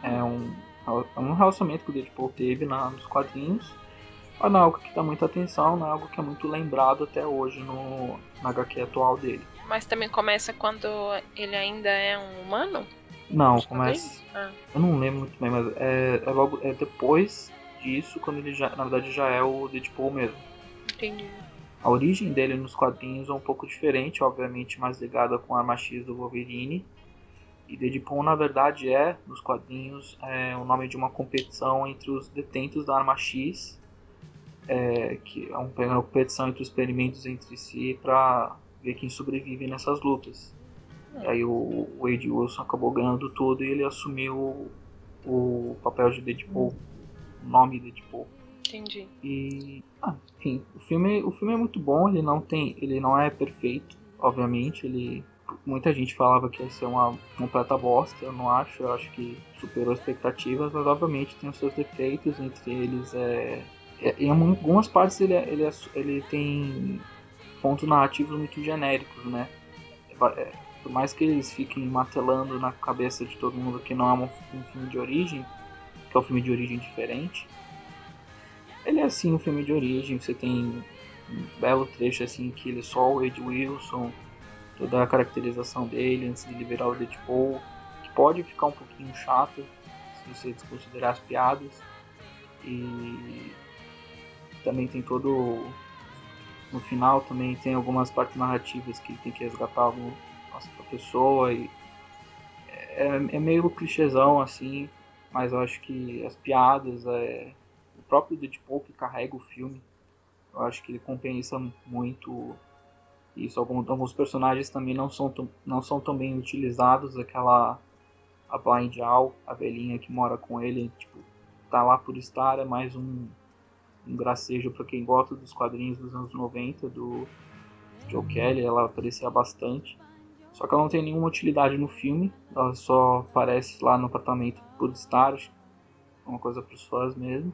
[SPEAKER 3] É um, é um relacionamento que o Deadpool teve na, nos quadrinhos, mas não é algo que dá muita atenção, não é algo que é muito lembrado até hoje no, na HQ atual dele.
[SPEAKER 4] Mas também começa quando ele ainda é um humano?
[SPEAKER 3] Não,
[SPEAKER 4] Os
[SPEAKER 3] começa.
[SPEAKER 4] Ah.
[SPEAKER 3] Eu não lembro muito bem, mas é, é logo é depois disso, quando ele já, na verdade, já é o Deadpool mesmo.
[SPEAKER 4] Entendi.
[SPEAKER 3] A origem dele nos quadrinhos é um pouco diferente, obviamente mais ligada com a arma X do Wolverine. E Deadpool, na verdade, é, nos quadrinhos, é o nome de uma competição entre os detentos da arma X, é, que é uma competição entre os experimentos entre si para ver quem sobrevive nessas lutas. E aí o Wade Wilson acabou ganhando tudo e ele assumiu o, papel de Deadpool, o nome Deadpool.
[SPEAKER 4] Entendi.
[SPEAKER 3] E, ah, enfim, o filme, o filme é muito bom, ele não tem, ele não é perfeito, obviamente, ele muita gente falava que ia ser uma completa bosta, eu não acho, eu acho que superou expectativas, mas obviamente tem os seus defeitos, entre eles é, é em algumas partes ele, é- ele, é- ele tem pontos narrativos muito genéricos, né? É, por mais que eles fiquem martelando na cabeça de todo mundo que não é um, um filme de origem, que é um filme de origem diferente, ele é assim um filme de origem, você tem um belo trecho assim que ele é só o Ed Wilson, toda a caracterização dele antes de liberar o Deadpool, que pode ficar um pouquinho chato se você desconsiderar as piadas. E também tem todo no final também tem algumas partes narrativas que tem que resgatar alguma pessoa e é, é meio clichêzão assim, mas eu acho que as piadas, é, o próprio Deadpool que carrega o filme, eu acho que ele compensa muito isso. Alguns, alguns personagens também não são, tão, não são tão bem utilizados, aquela a Blind Owl, a velhinha que mora com ele, tipo, tá lá por estar, é mais um, um gracejo para quem gosta dos quadrinhos dos anos 90 do Joe Kelly, ela aparecia bastante. Só que ela não tem nenhuma utilidade no filme, ela só aparece lá no apartamento por estar, uma coisa para os fãs mesmo.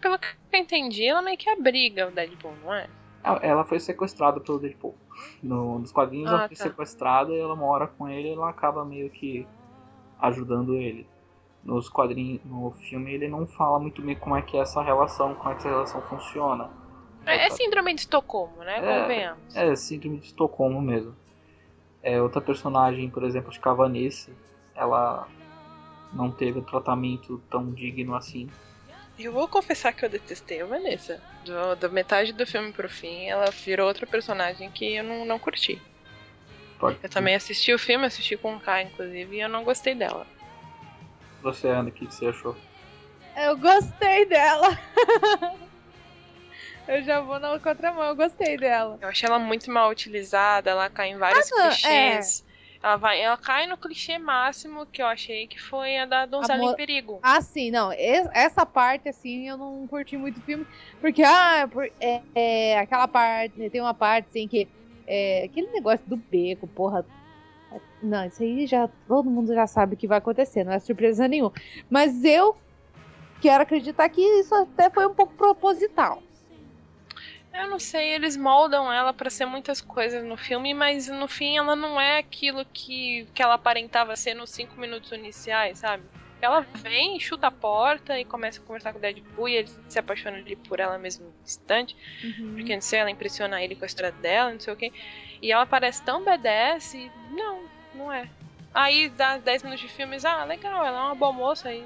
[SPEAKER 4] Pelo que eu entendi, ela meio que abriga o Deadpool, não é?
[SPEAKER 3] Ela- Ela foi sequestrada pelo Deadpool. No, nos quadrinhos
[SPEAKER 4] Ah,
[SPEAKER 3] ela foi
[SPEAKER 4] tá.
[SPEAKER 3] sequestrada e ela mora com ele e ela acaba meio que ajudando ele. Nos quadrinhos, no filme ele não fala muito bem como é que é essa relação, como é que essa relação funciona.
[SPEAKER 4] É, é síndrome de Estocolmo, né?
[SPEAKER 3] É,
[SPEAKER 4] Convenhamos.
[SPEAKER 3] É, síndrome de Estocolmo mesmo. É, outra personagem, por exemplo, acho que a Vanessa, ela não teve um tratamento tão digno assim.
[SPEAKER 4] Eu vou confessar que eu detestei a Vanessa. Do, da metade do filme pro fim, ela virou outra personagem que eu não, não curti.
[SPEAKER 3] Pode
[SPEAKER 4] Eu também assisti o filme, assisti com o Kai, inclusive, e eu não gostei dela.
[SPEAKER 3] Você, Ana, o que você achou?
[SPEAKER 2] Eu gostei dela. eu já vou na contramão, eu gostei dela.
[SPEAKER 4] Eu achei ela muito mal utilizada, ela cai em vários
[SPEAKER 2] Ah, não,
[SPEAKER 4] clichês. Ela, vai, ela cai no clichê máximo que eu achei que foi a da Donzela
[SPEAKER 2] Amor-
[SPEAKER 4] em Perigo.
[SPEAKER 2] Ah, sim, não. es- Essa parte, assim, eu não curti muito o filme. Porque, ah, por- é, é, aquela parte, tem uma parte, assim, que. É, aquele negócio do beco, porra. Não, isso aí já. Todo mundo já sabe o que vai acontecer, não é surpresa nenhuma. Mas eu quero acreditar que isso até foi um pouco proposital.
[SPEAKER 4] Eu não sei, eles moldam ela pra ser muitas coisas no filme, mas no fim ela não é aquilo que, que ela aparentava ser nos cinco minutos iniciais, sabe? Ela vem, chuta a porta e começa a conversar com o Deadpool e ele se apaixona ali por ela mesmo no instante. Porque não sei, ela impressiona ele com a história dela, não sei o quê. E ela parece tão badass e não, não é. Aí dá 10 minutos de filmes, ah, legal, ela é uma boa moça. Aí,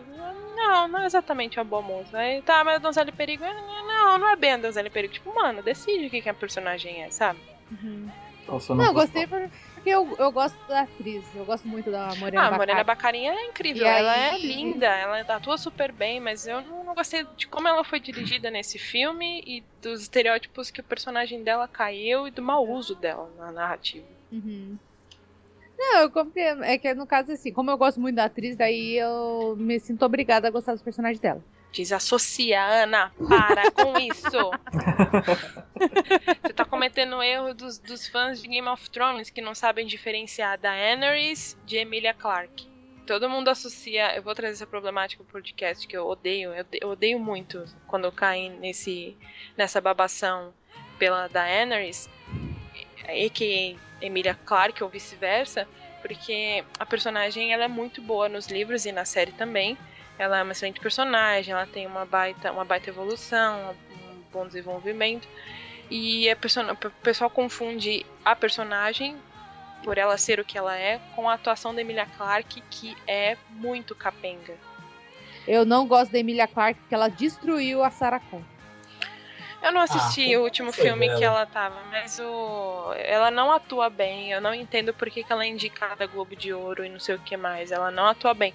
[SPEAKER 4] não, não é exatamente uma boa moça. Aí tá, mas a Donzela em Perigo, não, não é bem a Donzela em Perigo. Tipo, mano, decide o que, que a personagem é, sabe?
[SPEAKER 3] Então, você
[SPEAKER 2] Não, eu
[SPEAKER 3] gostou?
[SPEAKER 2] gostei por- porque eu, eu gosto da atriz. Eu gosto muito da Morena
[SPEAKER 4] Ah, a Morena. Bacarinha é incrível,
[SPEAKER 2] E
[SPEAKER 4] ela
[SPEAKER 2] aí-
[SPEAKER 4] é linda, ela atua super bem, mas eu não, não gostei de como ela foi dirigida nesse filme e dos estereótipos que o personagem dela caiu e do mau uso dela na narrativa.
[SPEAKER 2] Uhum. Não, eu compreendo. É que no caso, assim, como eu gosto muito da atriz, daí eu me sinto obrigada a gostar dos personagens dela.
[SPEAKER 4] Desassocia, Ana, para com isso! Você tá cometendo o erro dos, dos fãs de Game of Thrones que não sabem diferenciar Daenerys de Emilia Clarke. Todo mundo associa. Eu vou trazer essa problemática pro podcast que eu odeio. Eu, ode- eu odeio muito quando eu caio nesse, nessa babação pela Daenerys, a.k.a. Emilia Clarke ou vice-versa, porque a personagem ela é muito boa nos livros e na série também. Ela é uma excelente personagem, ela tem uma baita, uma baita evolução, um bom desenvolvimento. E a person- o pessoal confunde a personagem por ela ser o que ela é, com a atuação da Emilia Clarke, que é muito capenga.
[SPEAKER 2] Eu não gosto da Emilia Clarke porque ela destruiu a Sarah Connor.
[SPEAKER 4] Eu não assisti
[SPEAKER 1] Ah,
[SPEAKER 4] o último filme
[SPEAKER 1] dela.
[SPEAKER 4] que ela tava, mas o... ela não atua bem. Eu não entendo por que, que ela é indicada Globo de Ouro e não sei o que mais. Ela não atua bem.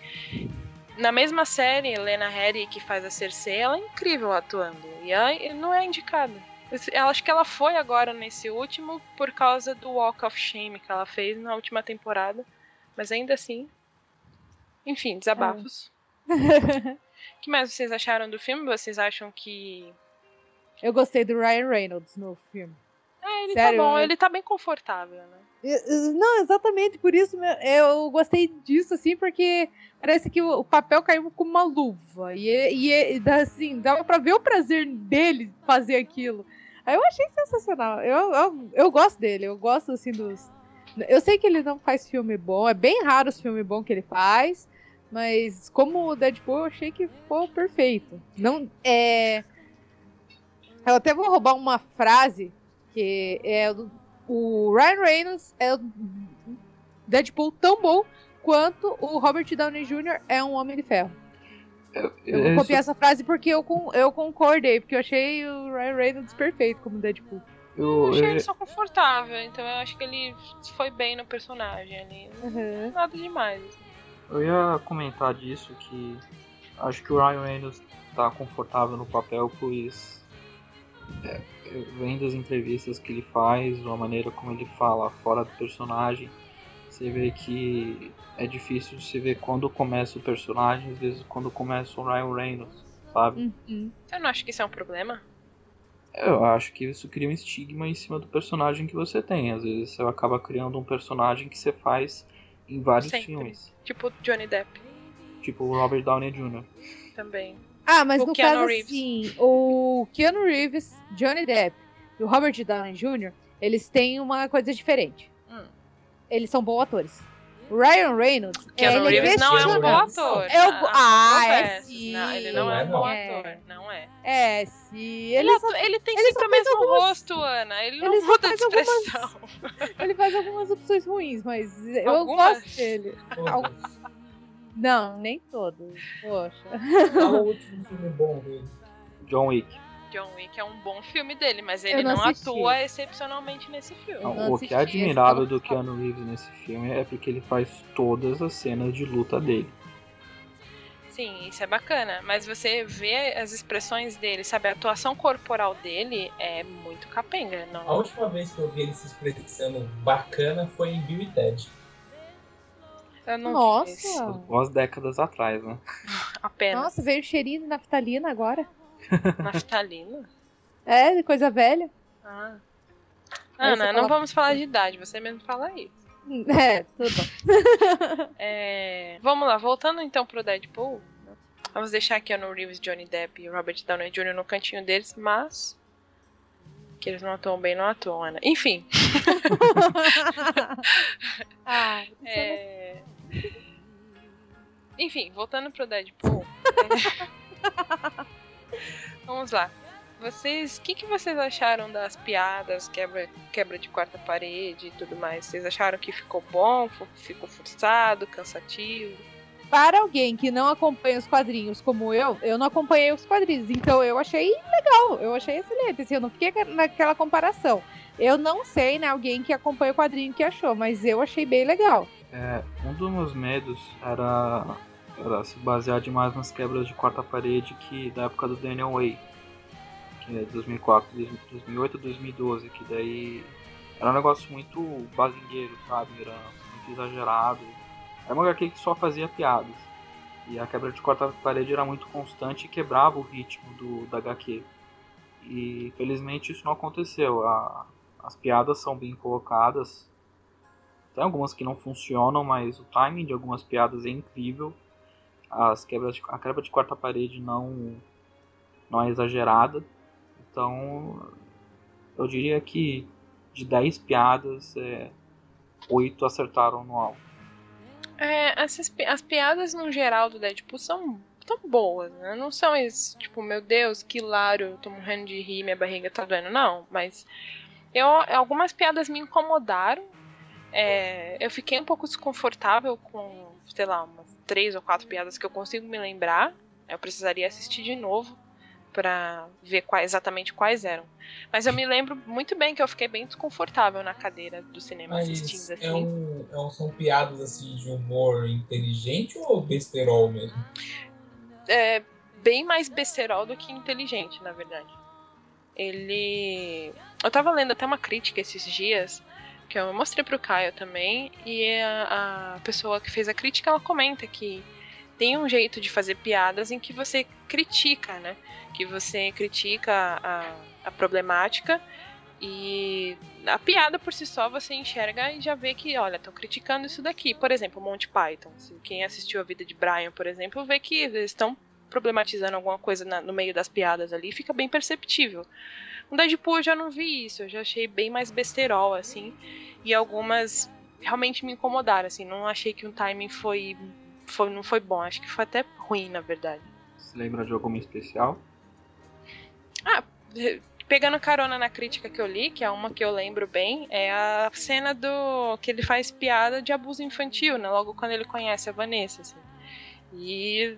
[SPEAKER 4] Na mesma série, Lena Headey, que faz a Cersei, ela é incrível atuando. E ela não é indicada. Eu acho que ela foi agora nesse último por causa do Walk of Shame que ela fez na última temporada. Mas ainda assim. Enfim, desabafos. O que mais vocês acharam do filme? Vocês acham que.
[SPEAKER 2] Eu gostei do Ryan Reynolds no filme.
[SPEAKER 4] É, ele
[SPEAKER 2] Sério,
[SPEAKER 4] tá bom,
[SPEAKER 2] eu-
[SPEAKER 4] ele tá bem confortável, né?
[SPEAKER 2] Não, exatamente por isso eu gostei disso, assim, porque parece que o papel caiu como uma luva. E, e, assim, dava pra ver o prazer dele fazer aquilo. Aí eu achei sensacional. Eu, eu, eu gosto dele, eu gosto assim dos. Eu sei que ele não faz filme bom, é bem raro os filmes bons que ele faz, mas como o Deadpool eu achei que ficou perfeito. Não é. Eu até vou roubar uma frase que é o Ryan Reynolds é o Deadpool tão bom quanto o Robert Downey Jr. é um Homem de Ferro. Eu vou
[SPEAKER 3] Isso-
[SPEAKER 2] copiar essa frase porque eu, eu concordei, porque eu achei o Ryan Reynolds perfeito como Deadpool.
[SPEAKER 3] eu-
[SPEAKER 4] Eu achei
[SPEAKER 3] eu-
[SPEAKER 4] ele só confortável, então eu acho que ele foi bem no personagem ali.
[SPEAKER 2] Uhum.
[SPEAKER 4] Nada demais. assim.
[SPEAKER 3] Eu ia comentar disso que acho que o Ryan Reynolds tá confortável no papel, pois é, vendo as entrevistas que ele faz, a maneira como ele fala fora do personagem, você vê que é difícil de se ver quando começa o personagem, às vezes quando começa o Ryan Reynolds, sabe?
[SPEAKER 2] Uhum.
[SPEAKER 4] Eu não acho que isso é um problema.
[SPEAKER 3] Eu acho que isso cria um estigma em cima do personagem que você tem. Às vezes você acaba criando um personagem que você faz em vários
[SPEAKER 4] Sempre.
[SPEAKER 3] filmes,
[SPEAKER 4] Tipo Johnny Depp
[SPEAKER 3] tipo o Robert Downey Jr.
[SPEAKER 4] também.
[SPEAKER 2] Ah, mas
[SPEAKER 4] O
[SPEAKER 2] no
[SPEAKER 4] Keanu
[SPEAKER 2] caso
[SPEAKER 4] Reeves.
[SPEAKER 2] assim, o Keanu Reeves, Johnny Depp e o Robert Downey Jr., eles têm uma coisa diferente.
[SPEAKER 4] Hum.
[SPEAKER 2] Eles são bons atores. O Ryan Reynolds,
[SPEAKER 4] Keanu
[SPEAKER 2] ele é
[SPEAKER 4] Reeves não é um bom ator.
[SPEAKER 2] É o-
[SPEAKER 4] Há
[SPEAKER 2] Ah, é sim.
[SPEAKER 4] Não, ele não,
[SPEAKER 1] Não
[SPEAKER 4] é
[SPEAKER 1] é,
[SPEAKER 4] um bom
[SPEAKER 1] não.
[SPEAKER 2] É.
[SPEAKER 4] ator, não é.
[SPEAKER 2] É, se ele,
[SPEAKER 4] Ele,
[SPEAKER 2] só-
[SPEAKER 4] ele tem
[SPEAKER 2] ele
[SPEAKER 4] sempre o mesmo
[SPEAKER 2] algumas-
[SPEAKER 4] rosto, Ana. Ele não
[SPEAKER 2] ele
[SPEAKER 4] muda de
[SPEAKER 2] faz algumas-
[SPEAKER 4] expressão.
[SPEAKER 2] ele faz algumas opções ruins, mas eu
[SPEAKER 4] Algumas?
[SPEAKER 2] gosto dele. Não, nem todos. Poxa.
[SPEAKER 1] Qual o último filme bom dele?
[SPEAKER 3] John Wick.
[SPEAKER 4] John Wick é um bom filme dele, mas
[SPEAKER 2] Eu
[SPEAKER 4] ele
[SPEAKER 2] não
[SPEAKER 4] não,
[SPEAKER 2] assisti.
[SPEAKER 4] atua excepcionalmente nesse filme.
[SPEAKER 2] Eu não
[SPEAKER 3] o
[SPEAKER 2] assisti
[SPEAKER 3] que é admirável do Keanu Reeves nesse filme é porque ele faz todas as cenas de luta dele.
[SPEAKER 4] Sim, isso é bacana. Mas você vê as expressões dele, sabe? A atuação corporal dele é muito capenga.
[SPEAKER 1] A
[SPEAKER 4] Não...
[SPEAKER 1] última vez que eu vi ele se expressando bacana foi em Bill e Ted.
[SPEAKER 4] Não
[SPEAKER 2] Nossa.
[SPEAKER 3] Umas décadas atrás, né?
[SPEAKER 4] Apenas.
[SPEAKER 2] Nossa, veio o cheirinho de naftalina agora.
[SPEAKER 4] Naftalina?
[SPEAKER 2] É, de coisa velha.
[SPEAKER 4] Ah. Ana, não
[SPEAKER 2] fala-
[SPEAKER 4] vamos falar de idade, você mesmo fala isso.
[SPEAKER 2] É, tudo bom.
[SPEAKER 4] É, Vamos lá, voltando então pro Deadpool. Vamos deixar aqui no Reeves, Johnny Depp e Robert Downey Jr. no cantinho deles, mas. Que eles não atuam bem, não atuam, Ana. Enfim.
[SPEAKER 2] ah, isso é...
[SPEAKER 4] Enfim, voltando pro Deadpool. Vamos lá. Vocês. O que, que vocês acharam das piadas, quebra, quebra de quarta parede e tudo mais? Vocês acharam que ficou bom? Ficou forçado, cansativo?
[SPEAKER 2] Para alguém que não acompanha os quadrinhos como eu, eu não acompanhei os quadrinhos, então eu achei legal, eu achei excelente, assim, eu não fiquei naquela comparação. Eu não sei, né, alguém que acompanha o quadrinho que achou, mas eu achei bem legal.
[SPEAKER 3] É, um dos meus medos era, era se basear demais nas quebras de quarta parede que da época do Daniel Way, que é 2004, 2008, 2012, que daí era um negócio muito bazingueiro, sabe? Era muito exagerado. Era uma HQ que só fazia piadas. E a quebra de quarta parede era muito constante e quebrava o ritmo do, da HQ. E felizmente isso não aconteceu. A- as piadas são bem colocadas, tem algumas que não funcionam, mas o timing de algumas piadas é incrível. As quebras de, a quebra de quarta parede não, não é exagerada. Então, eu diria que de 10 piadas, é, 8 acertaram no alvo.
[SPEAKER 4] É, essas, as piadas no geral do Deadpool são tão boas, né? Não são esse, tipo, meu Deus, que hilário, eu tô morrendo de rir, minha barriga tá doendo. Não, mas eu, algumas piadas me incomodaram. É, eu fiquei um pouco desconfortável com, sei lá, umas três ou quatro piadas que eu consigo me lembrar. Eu precisaria assistir de novo para ver quais, exatamente quais eram. Mas eu me lembro muito bem que eu fiquei bem desconfortável na cadeira do cinema
[SPEAKER 1] Mas
[SPEAKER 4] assistindo assim.
[SPEAKER 1] É um, é um, são piadas assim de humor inteligente ou besterol mesmo?
[SPEAKER 4] É bem mais besterol do que inteligente, na verdade. Ele. Eu tava lendo até uma crítica esses dias que eu mostrei pro Caio também, e a, a pessoa que fez a crítica ela comenta que tem um jeito de fazer piadas em que você critica, né? Que você critica a, a problemática e a piada por si só você enxerga e já vê que, olha, estão criticando isso daqui. Por exemplo, Monty Python. Quem assistiu a vida de Brian, por exemplo, vê que eles estão problematizando alguma coisa na, no meio das piadas ali, fica bem perceptível. No Deadpool eu já não vi isso, eu já achei bem mais besterol, assim, e algumas realmente me incomodaram, assim, não achei que o timing foi foi, não foi bom, acho que foi até ruim, na verdade.
[SPEAKER 3] Você lembra de alguma especial?
[SPEAKER 4] Ah, pegando carona na crítica que eu li, que é uma que eu lembro bem, é a cena do que ele faz piada de abuso infantil, né? Logo quando ele conhece a Vanessa, assim. E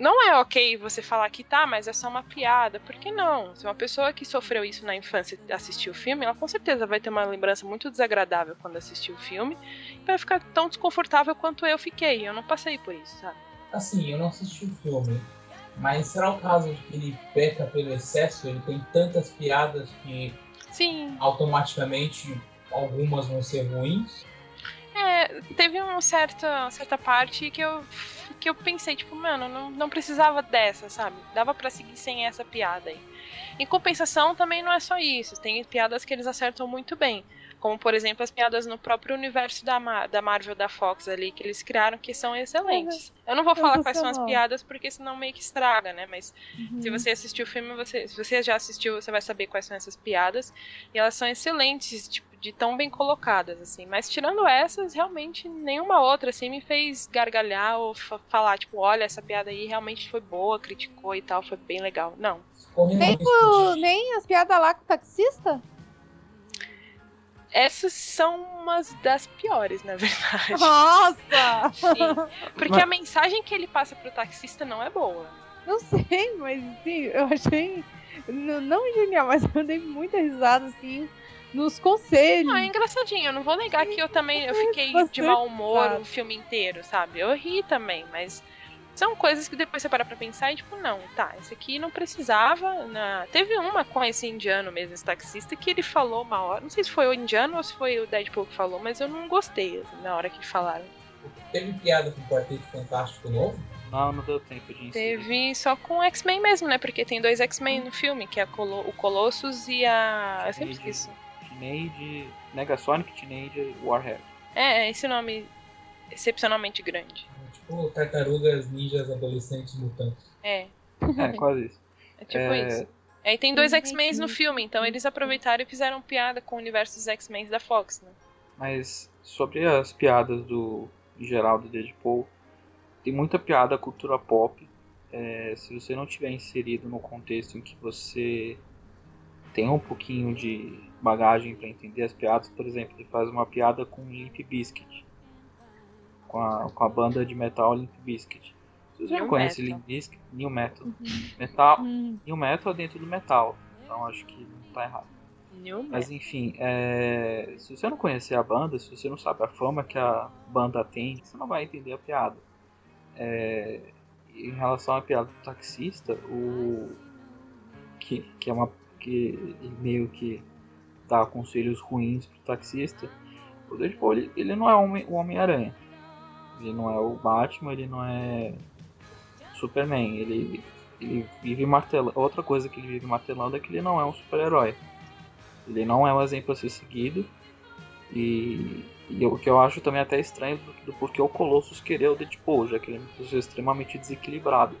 [SPEAKER 4] não é ok você falar que tá, mas é só uma piada. Por que não? Se uma pessoa que sofreu isso na infância assistir o filme, ela com certeza vai ter uma lembrança muito desagradável quando assistir o filme e vai ficar tão desconfortável quanto eu fiquei. Eu não passei por isso, sabe?
[SPEAKER 1] Assim, eu não assisti o filme, mas será o caso de que ele peca pelo excesso? Ele tem tantas piadas que
[SPEAKER 4] Sim.
[SPEAKER 1] automaticamente algumas vão ser ruins?
[SPEAKER 4] É, teve uma certa, certa parte que eu, que eu pensei, tipo, mano, não, não precisava dessa, sabe? Dava para seguir sem essa piada aí. Em compensação, também não é só isso. Tem piadas que eles acertam muito bem. Como, por exemplo, as piadas no próprio universo da, Mar da Marvel da Fox ali, que eles criaram, que são excelentes. Eu não vou falar quais são as piadas, porque senão meio que estraga, né? Mas uhum. se você assistiu o filme, você, se você já assistiu, você vai saber quais são essas piadas. E elas são excelentes, tipo, de tão bem colocadas, assim. Mas tirando essas, realmente nenhuma outra, assim, me fez gargalhar ou falar, tipo, olha, essa piada aí realmente foi boa, criticou e tal, foi bem legal. Não.
[SPEAKER 2] Nem, o, nem as piadas lá com o taxista?
[SPEAKER 4] Essas são umas das piores, na verdade.
[SPEAKER 2] Nossa!
[SPEAKER 4] Sim. Porque mas... a mensagem que ele passa pro taxista não é boa.
[SPEAKER 2] Não sei, mas sim, eu achei. Não genial, mas eu dei muita risada, assim nos conselhos.
[SPEAKER 4] Ah, é engraçadinho. Eu não vou negar que eu também eu fiquei de mau humor o filme inteiro, sabe? Eu ri também, mas são coisas que depois você para pra pensar e tipo, não, tá, esse aqui não precisava. Na... Teve uma com esse indiano mesmo, esse taxista, que ele falou uma hora. Não sei se foi o indiano ou se foi o Deadpool que falou, mas eu não gostei assim, na hora que falaram.
[SPEAKER 1] Teve piada com o Quarteto Fantástico novo?
[SPEAKER 3] Não, não deu tempo de
[SPEAKER 4] inserir. Teve só com o X-Men mesmo, né? Porque tem dois X-Men no filme, que é o Colossus e a. Eu sempre esqueço.
[SPEAKER 3] Teenage. Negasonic Teenage Warhead.
[SPEAKER 4] É, é esse nome excepcionalmente grande.
[SPEAKER 1] É tipo tartarugas ninjas adolescentes mutantes.
[SPEAKER 4] É.
[SPEAKER 3] É, quase isso.
[SPEAKER 4] É tipo é... isso. Aí tem dois X-Men no filme, então eles aproveitaram e fizeram piada com o universo dos X-Men da Fox, né?
[SPEAKER 3] Mas sobre as piadas do em geral do Deadpool, tem muita piada cultura pop. É, se você não tiver inserido no contexto em que você tem um pouquinho de bagagem para entender as piadas. Por exemplo, ele faz uma piada com Limp Bizkit, com a, com a banda de metal Limp Bizkit. Vocês não conhecem Limp Bizkit? New Metal. Uhum. Metal, uhum. New Metal é dentro do metal, então acho que não tá errado.
[SPEAKER 4] New
[SPEAKER 3] Mas enfim, é... se você não conhecer a banda, se você não sabe a fama que a banda tem, você não vai entender a piada. É... Em relação à piada do taxista, o que, que é uma que meio que dá conselhos ruins pro taxista, o Deadpool ele, ele não é o Homem-Aranha. Ele não é o Batman, ele não é Superman. Ele, ele vive martelando. Outra coisa que ele vive martelando é que ele não é um super-herói. Ele não é um exemplo a ser seguido. E, e o que eu acho também até estranho do, do porquê o Colossus querer o Deadpool, já que ele é uma pessoa extremamente desequilibrado.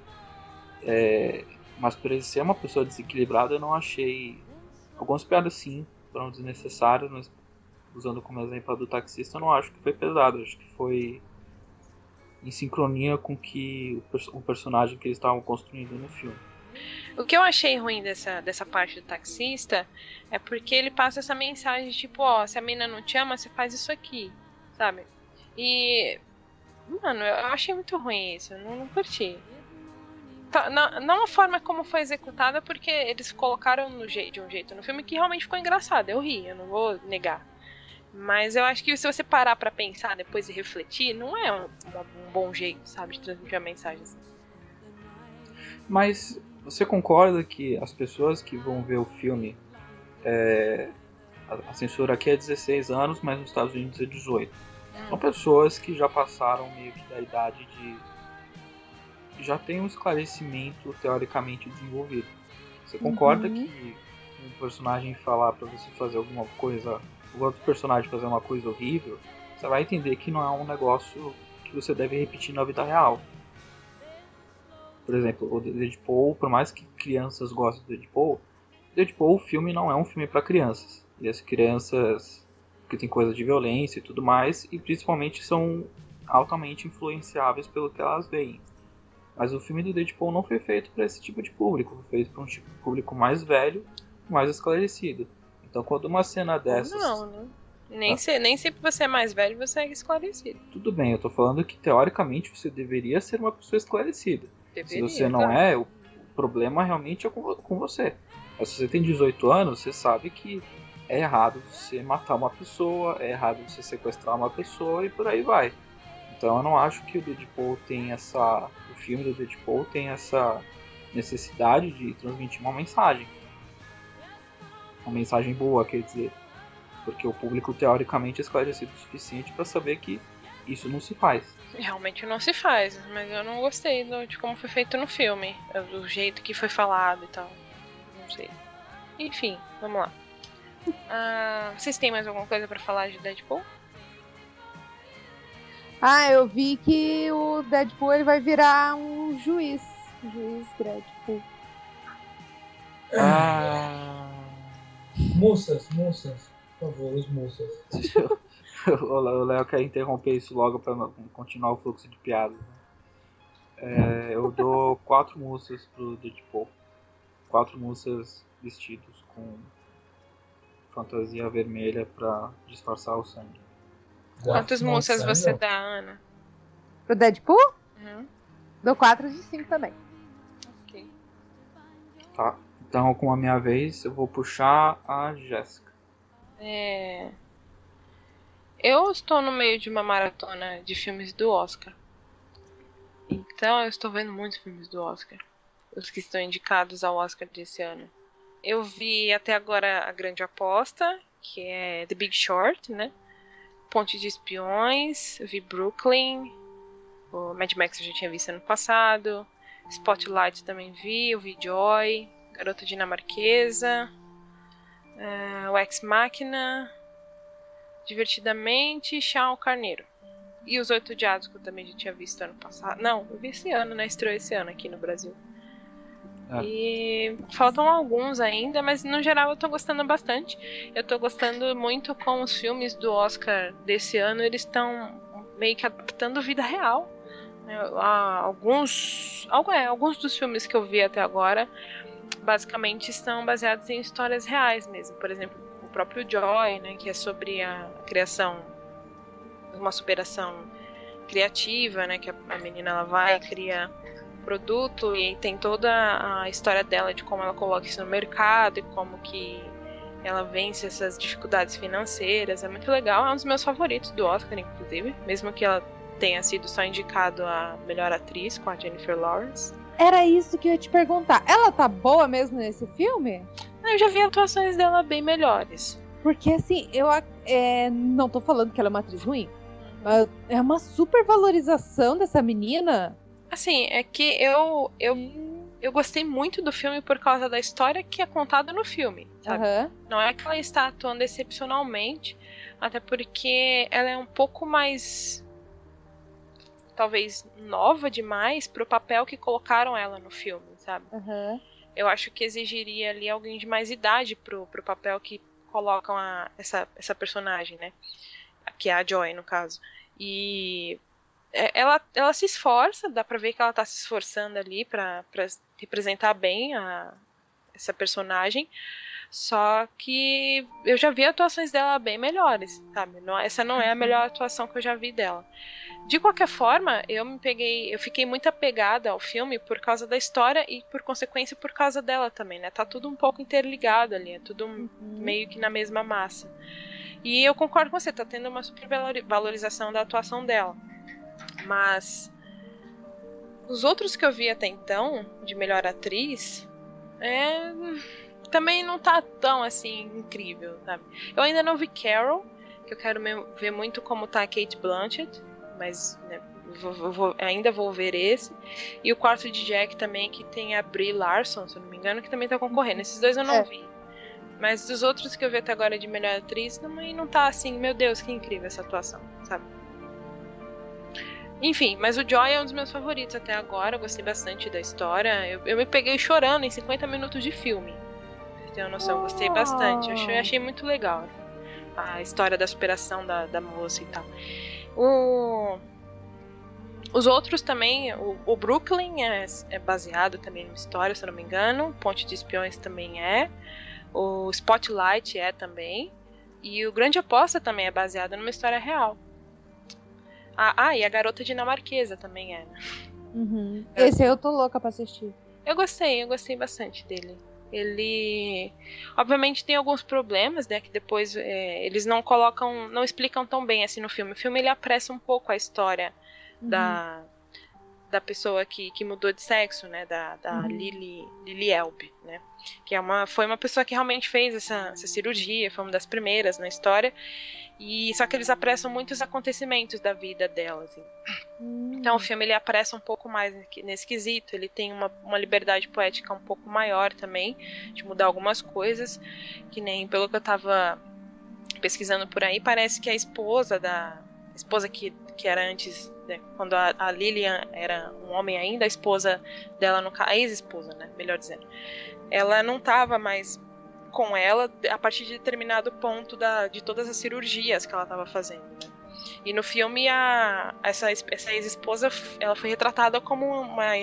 [SPEAKER 3] É, mas por ele ser uma pessoa desequilibrada, eu não achei. Algumas piadas sim, foram desnecessárias, mas usando como exemplo a do taxista, eu não acho que foi pesado, eu acho que foi em sincronia com que o, o personagem que eles estavam construindo no filme.
[SPEAKER 4] O que eu achei ruim dessa, dessa parte do taxista é porque ele passa essa mensagem, tipo, ó, se a mina não te ama, você faz isso aqui, sabe? E. Mano, eu achei muito ruim isso, não, não curti. Tá, não, não a forma como foi executada, porque eles colocaram no jeito, de um jeito no filme que realmente ficou engraçado. Eu ri, eu não vou negar. Mas eu acho que se você parar para pensar depois e refletir, não é um, um, bom jeito, sabe, de transmitir a mensagem. Assim.
[SPEAKER 3] Mas você concorda que as pessoas que vão ver o filme. É, a, censura aqui é 16 anos, mas nos Estados Unidos é 18. Hum. São pessoas que já passaram meio que da idade de. Já tem um esclarecimento teoricamente desenvolvido. Você concorda uhum. que um personagem falar para você fazer alguma coisa o outro personagem fazer uma coisa horrível, você vai entender que não é um negócio que você deve repetir na vida real. Por exemplo, o Deadpool, por mais que crianças gostem do Deadpool, Deadpool, o filme não é um filme para crianças. E as crianças que tem coisa de violência e tudo mais, e principalmente são altamente influenciáveis pelo que elas veem. Mas o filme do Deadpool não foi feito para esse tipo de público, foi feito para um tipo de público mais velho, mais esclarecido. Então quando uma cena dessas.
[SPEAKER 4] Não, né? Nem, ah. se, nem sempre você é mais velho você é esclarecido.
[SPEAKER 3] Tudo bem, eu tô falando que teoricamente você deveria ser uma pessoa esclarecida. Deveria, se você não é, o problema realmente é com, com você. Mas se você tem 18 anos, você sabe que é errado você matar uma pessoa, é errado você sequestrar uma pessoa e por aí vai. Então eu não acho que o Deadpool tem essa. Filme do Deadpool tem essa necessidade de transmitir uma mensagem uma mensagem boa, quer dizer. Porque o público teoricamente é esclarecido o suficiente para saber que isso não se faz.
[SPEAKER 4] Realmente não se faz, mas eu não gostei do, de como foi feito no filme, do jeito que foi falado e tal. Não sei. Enfim, vamos lá. Uh, vocês têm mais alguma coisa para falar de Deadpool?
[SPEAKER 2] Ah, eu vi que o Deadpool ele vai virar um juiz. Juiz Deadpool.
[SPEAKER 1] Ah. Moças, moças, por favor, os moças.
[SPEAKER 3] o Léo quer interromper isso logo para continuar o fluxo de piadas. Né? É, eu dou quatro moças pro Deadpool. Quatro moças vestidos com fantasia vermelha para disfarçar o sangue.
[SPEAKER 4] Quantas moças você dá, Ana?
[SPEAKER 2] Pro Deadpool? Uhum. Dou quatro de cinco também.
[SPEAKER 4] Ok.
[SPEAKER 3] Tá. Então, com a minha vez, eu vou puxar a Jéssica.
[SPEAKER 4] É... Eu estou no meio de uma maratona de filmes do Oscar. Então, eu estou vendo muitos filmes do Oscar. Os que estão indicados ao Oscar desse ano. Eu vi até agora A Grande Aposta, que é The Big Short, né? Ponte de Espiões, eu vi Brooklyn, o Mad Max eu já tinha visto ano passado, Spotlight também vi, eu vi Joy, Garota Dinamarquesa, uh, o Ex Machina, Divertidamente Chão Carneiro. E os Oito Diados, que eu também já tinha visto ano passado. Não, eu vi esse ano, né? Estreou esse ano aqui no Brasil. Ah. E faltam alguns ainda, mas no geral eu tô gostando bastante. Eu tô gostando muito com os filmes do Oscar desse ano, eles estão meio que adaptando vida real. Né? Alguns, é, alguns dos filmes que eu vi até agora basicamente estão baseados em histórias reais mesmo. Por exemplo, o próprio Joy, né, que é sobre a criação, uma superação criativa, né, que a menina ela vai cria produto e tem toda a história dela de como ela coloca isso no mercado e como que ela vence essas dificuldades financeiras. É muito legal, é um dos meus favoritos do Oscar, inclusive, mesmo que ela tenha sido só indicado a melhor atriz com a Jennifer Lawrence.
[SPEAKER 2] Era isso que eu ia te perguntar. Ela tá boa mesmo nesse filme?
[SPEAKER 4] Eu já vi atuações dela bem melhores.
[SPEAKER 2] Porque assim, eu é, não tô falando que ela é uma atriz ruim, mas é uma super valorização dessa menina.
[SPEAKER 4] Assim, é que eu, eu, eu gostei muito do filme por causa da história que é contada no filme, sabe? Uhum. Não é que ela está atuando excepcionalmente, até porque ela é um pouco mais talvez nova demais pro papel que colocaram ela no filme, sabe?
[SPEAKER 2] Uhum.
[SPEAKER 4] Eu acho que exigiria ali alguém de mais idade pro, pro papel que colocam a, essa, essa personagem, né? Que é a Joy, no caso. E ela, ela se esforça, dá pra ver que ela tá se esforçando ali pra, pra representar bem a, essa personagem. Só que eu já vi atuações dela bem melhores, sabe? Não, essa não é a melhor atuação que eu já vi dela. De qualquer forma, eu me peguei, eu fiquei muito apegada ao filme por causa da história e por consequência por causa dela também, né? Tá tudo um pouco interligado ali, é tudo uhum. meio que na mesma massa. E eu concordo com você, tá tendo uma super valorização da atuação dela. Mas os outros que eu vi até então, de melhor atriz, é também não tá tão assim incrível, sabe? Eu ainda não vi Carol, que eu quero ver muito como tá a Kate Blanchett, mas né, vou, vou, ainda vou ver esse. E o quarto de Jack também, que tem a Brie Larson, se eu não me engano, que também tá concorrendo. Esses dois eu não é. vi. Mas dos outros que eu vi até agora de melhor atriz, também não tá assim, meu Deus, que incrível essa atuação, sabe? Enfim, mas o Joy é um dos meus favoritos até agora. Eu gostei bastante da história. Eu, eu me peguei chorando em 50 minutos de filme ter uma noção. Gostei bastante. Eu achei, achei, muito legal a história da superação da, da moça e tal. O... Os outros também, o, o Brooklyn é, é, baseado também numa história, se eu não me engano. Ponte de Espiões também é. O Spotlight é também. E o Grande Aposta também é baseado numa história real. Ah, ah e a Garota Dinamarquesa também é. Né?
[SPEAKER 2] Uhum. Esse eu tô louca pra assistir.
[SPEAKER 4] Eu gostei, eu gostei bastante dele. Ele, obviamente, tem alguns problemas, né? Que depois é, eles não colocam, não explicam tão bem assim no filme. O filme ele apressa um pouco a história uhum. da da pessoa que, que mudou de sexo, né, da, da uhum. Lily, Lily Elbe, né, que é uma, foi uma pessoa que realmente fez essa, essa cirurgia, foi uma das primeiras na história, e só que eles apressam muitos acontecimentos da vida dela, assim. Hum. Então o filme ele apressa um pouco mais nesse quesito, ele tem uma, uma liberdade poética um pouco maior também, de mudar algumas coisas, que nem pelo que eu tava pesquisando por aí, parece que a esposa da a esposa que, que era antes, né, quando a, a Lilian era um homem ainda, a esposa dela, no, a ex-esposa, né, melhor dizendo, ela não estava mais com ela a partir de determinado ponto da, de todas as cirurgias que ela estava fazendo. Né? E no filme a, essa, essa ex-esposa ela foi retratada como uma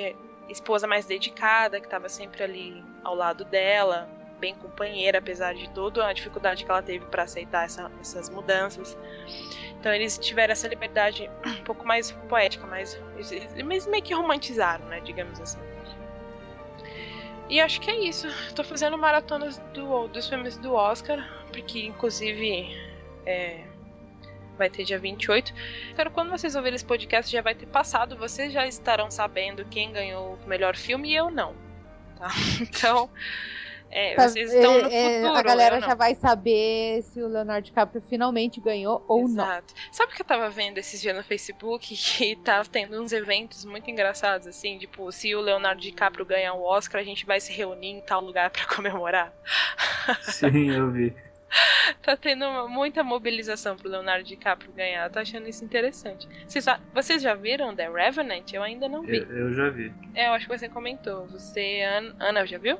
[SPEAKER 4] esposa mais dedicada, que estava sempre ali ao lado dela, bem companheira, apesar de toda a dificuldade que ela teve para aceitar essa, essas mudanças. Então eles tiveram essa liberdade um pouco mais poética, mais meio que romantizaram, né, digamos assim. E acho que é isso. Tô fazendo maratonas do, dos filmes do Oscar, porque inclusive é, vai ter dia 28. Então, quando vocês ouvirem esse podcast, já vai ter passado. Vocês já estarão sabendo quem ganhou o melhor filme e eu não. Tá? Então, é, tá, vocês estão no é, futuro.
[SPEAKER 2] A galera já vai saber se o Leonardo DiCaprio finalmente ganhou ou Exato.
[SPEAKER 4] não. Sabe o que eu tava vendo esses dias no Facebook? Que tava tá tendo uns eventos muito engraçados, assim, tipo, se o Leonardo DiCaprio ganhar o um Oscar, a gente vai se reunir em tal lugar para comemorar.
[SPEAKER 3] Sim, eu vi.
[SPEAKER 4] tá tendo uma, muita mobilização pro Leonardo DiCaprio ganhar. Tô achando isso interessante. Vocês, vocês já viram The Revenant? Eu ainda não vi.
[SPEAKER 3] Eu, eu já vi.
[SPEAKER 4] É, eu acho que você comentou. Você, Ana, já viu?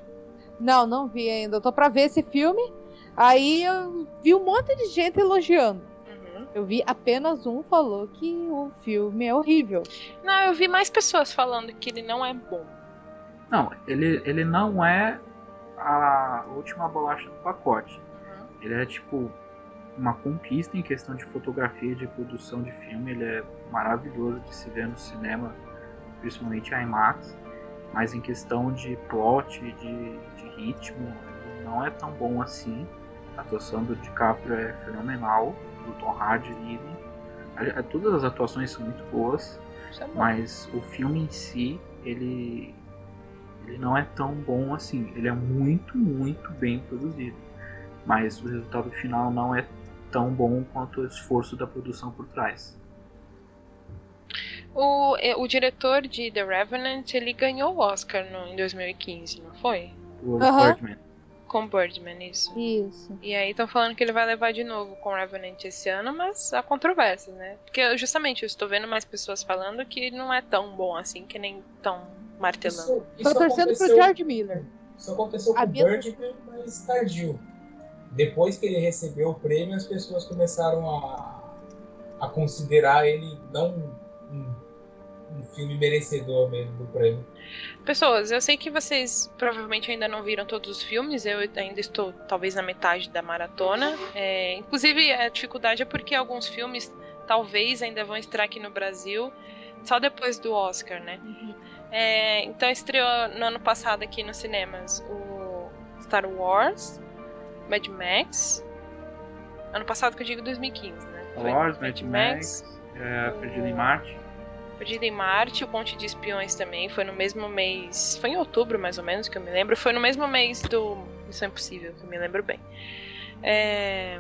[SPEAKER 2] Não, não vi ainda. Eu tô pra ver esse filme. Aí eu vi um monte de gente elogiando. Uhum. Eu vi apenas um falou que o filme é horrível.
[SPEAKER 4] Não, eu vi mais pessoas falando que ele não é bom.
[SPEAKER 3] Não, ele, ele não é a última bolacha do pacote. Uhum. Ele é tipo uma conquista em questão de fotografia de produção de filme. Ele é maravilhoso de se ver no cinema, principalmente IMAX. Mas em questão de plot, de, ritmo, não é tão bom assim. A atuação do DiCaprio é fenomenal, do Tom Hardy, Lily. Todas as atuações são muito boas, é mas o filme em si, ele, ele não é tão bom assim. Ele é muito, muito bem produzido, mas o resultado final não é tão bom quanto o esforço da produção por trás.
[SPEAKER 4] O, é, o diretor de The Revenant, ele ganhou o Oscar no, em 2015, não foi?
[SPEAKER 3] O uhum. Birdman.
[SPEAKER 4] Com Birdman, isso.
[SPEAKER 2] Isso.
[SPEAKER 4] E aí estão falando que ele vai levar de novo com Revenant esse ano, mas há controvérsias, né? Porque justamente eu estou vendo mais pessoas falando que não é tão bom assim, que nem tão martelando.
[SPEAKER 2] Estou torcendo pro George Miller.
[SPEAKER 1] Isso aconteceu com o Birdman, mas tardio. Depois que ele recebeu o prêmio, as pessoas começaram a, a considerar ele não um filme merecedor mesmo do prêmio.
[SPEAKER 4] Pessoas, eu sei que vocês provavelmente ainda não viram todos os filmes, eu ainda estou talvez na metade da maratona. É, inclusive, a dificuldade é porque alguns filmes talvez ainda vão estrear aqui no Brasil só depois do Oscar, né? Uhum. É, então estreou no ano passado aqui nos cinemas o Star Wars, Mad Max. Ano passado que eu digo 2015, né?
[SPEAKER 3] Star Wars, Mad, Max, Max é, Perdido em Marte.
[SPEAKER 4] Perdido em Marte, o Ponte de Espiões também, foi no mesmo mês. Foi em outubro, mais ou menos, que eu me lembro. Foi no mesmo mês do Missão Impossível, que eu me lembro bem. É...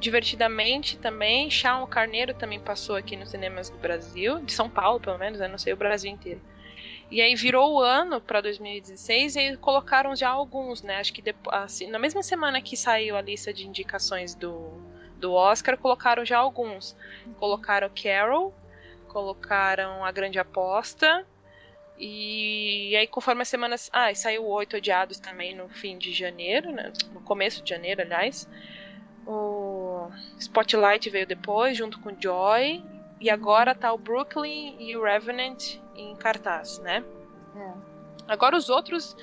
[SPEAKER 4] Divertidamente também, Shaun Carneiro também passou aqui nos cinemas do Brasil, de São Paulo pelo menos, eu não sei o Brasil inteiro. E aí virou o ano para 2016 e colocaram já alguns, né? Acho que depois, assim, na mesma semana que saiu a lista de indicações do, do Oscar, colocaram já alguns. Colocaram Carol, colocaram A Grande Aposta. E, e aí, conforme as semanas. Ah, e saiu Oito Odiados também no fim de janeiro, né? No começo de janeiro, aliás. O Spotlight veio depois, junto com Joy. E agora tá o Brooklyn e o Revenant em cartaz, né? É. Agora os outros.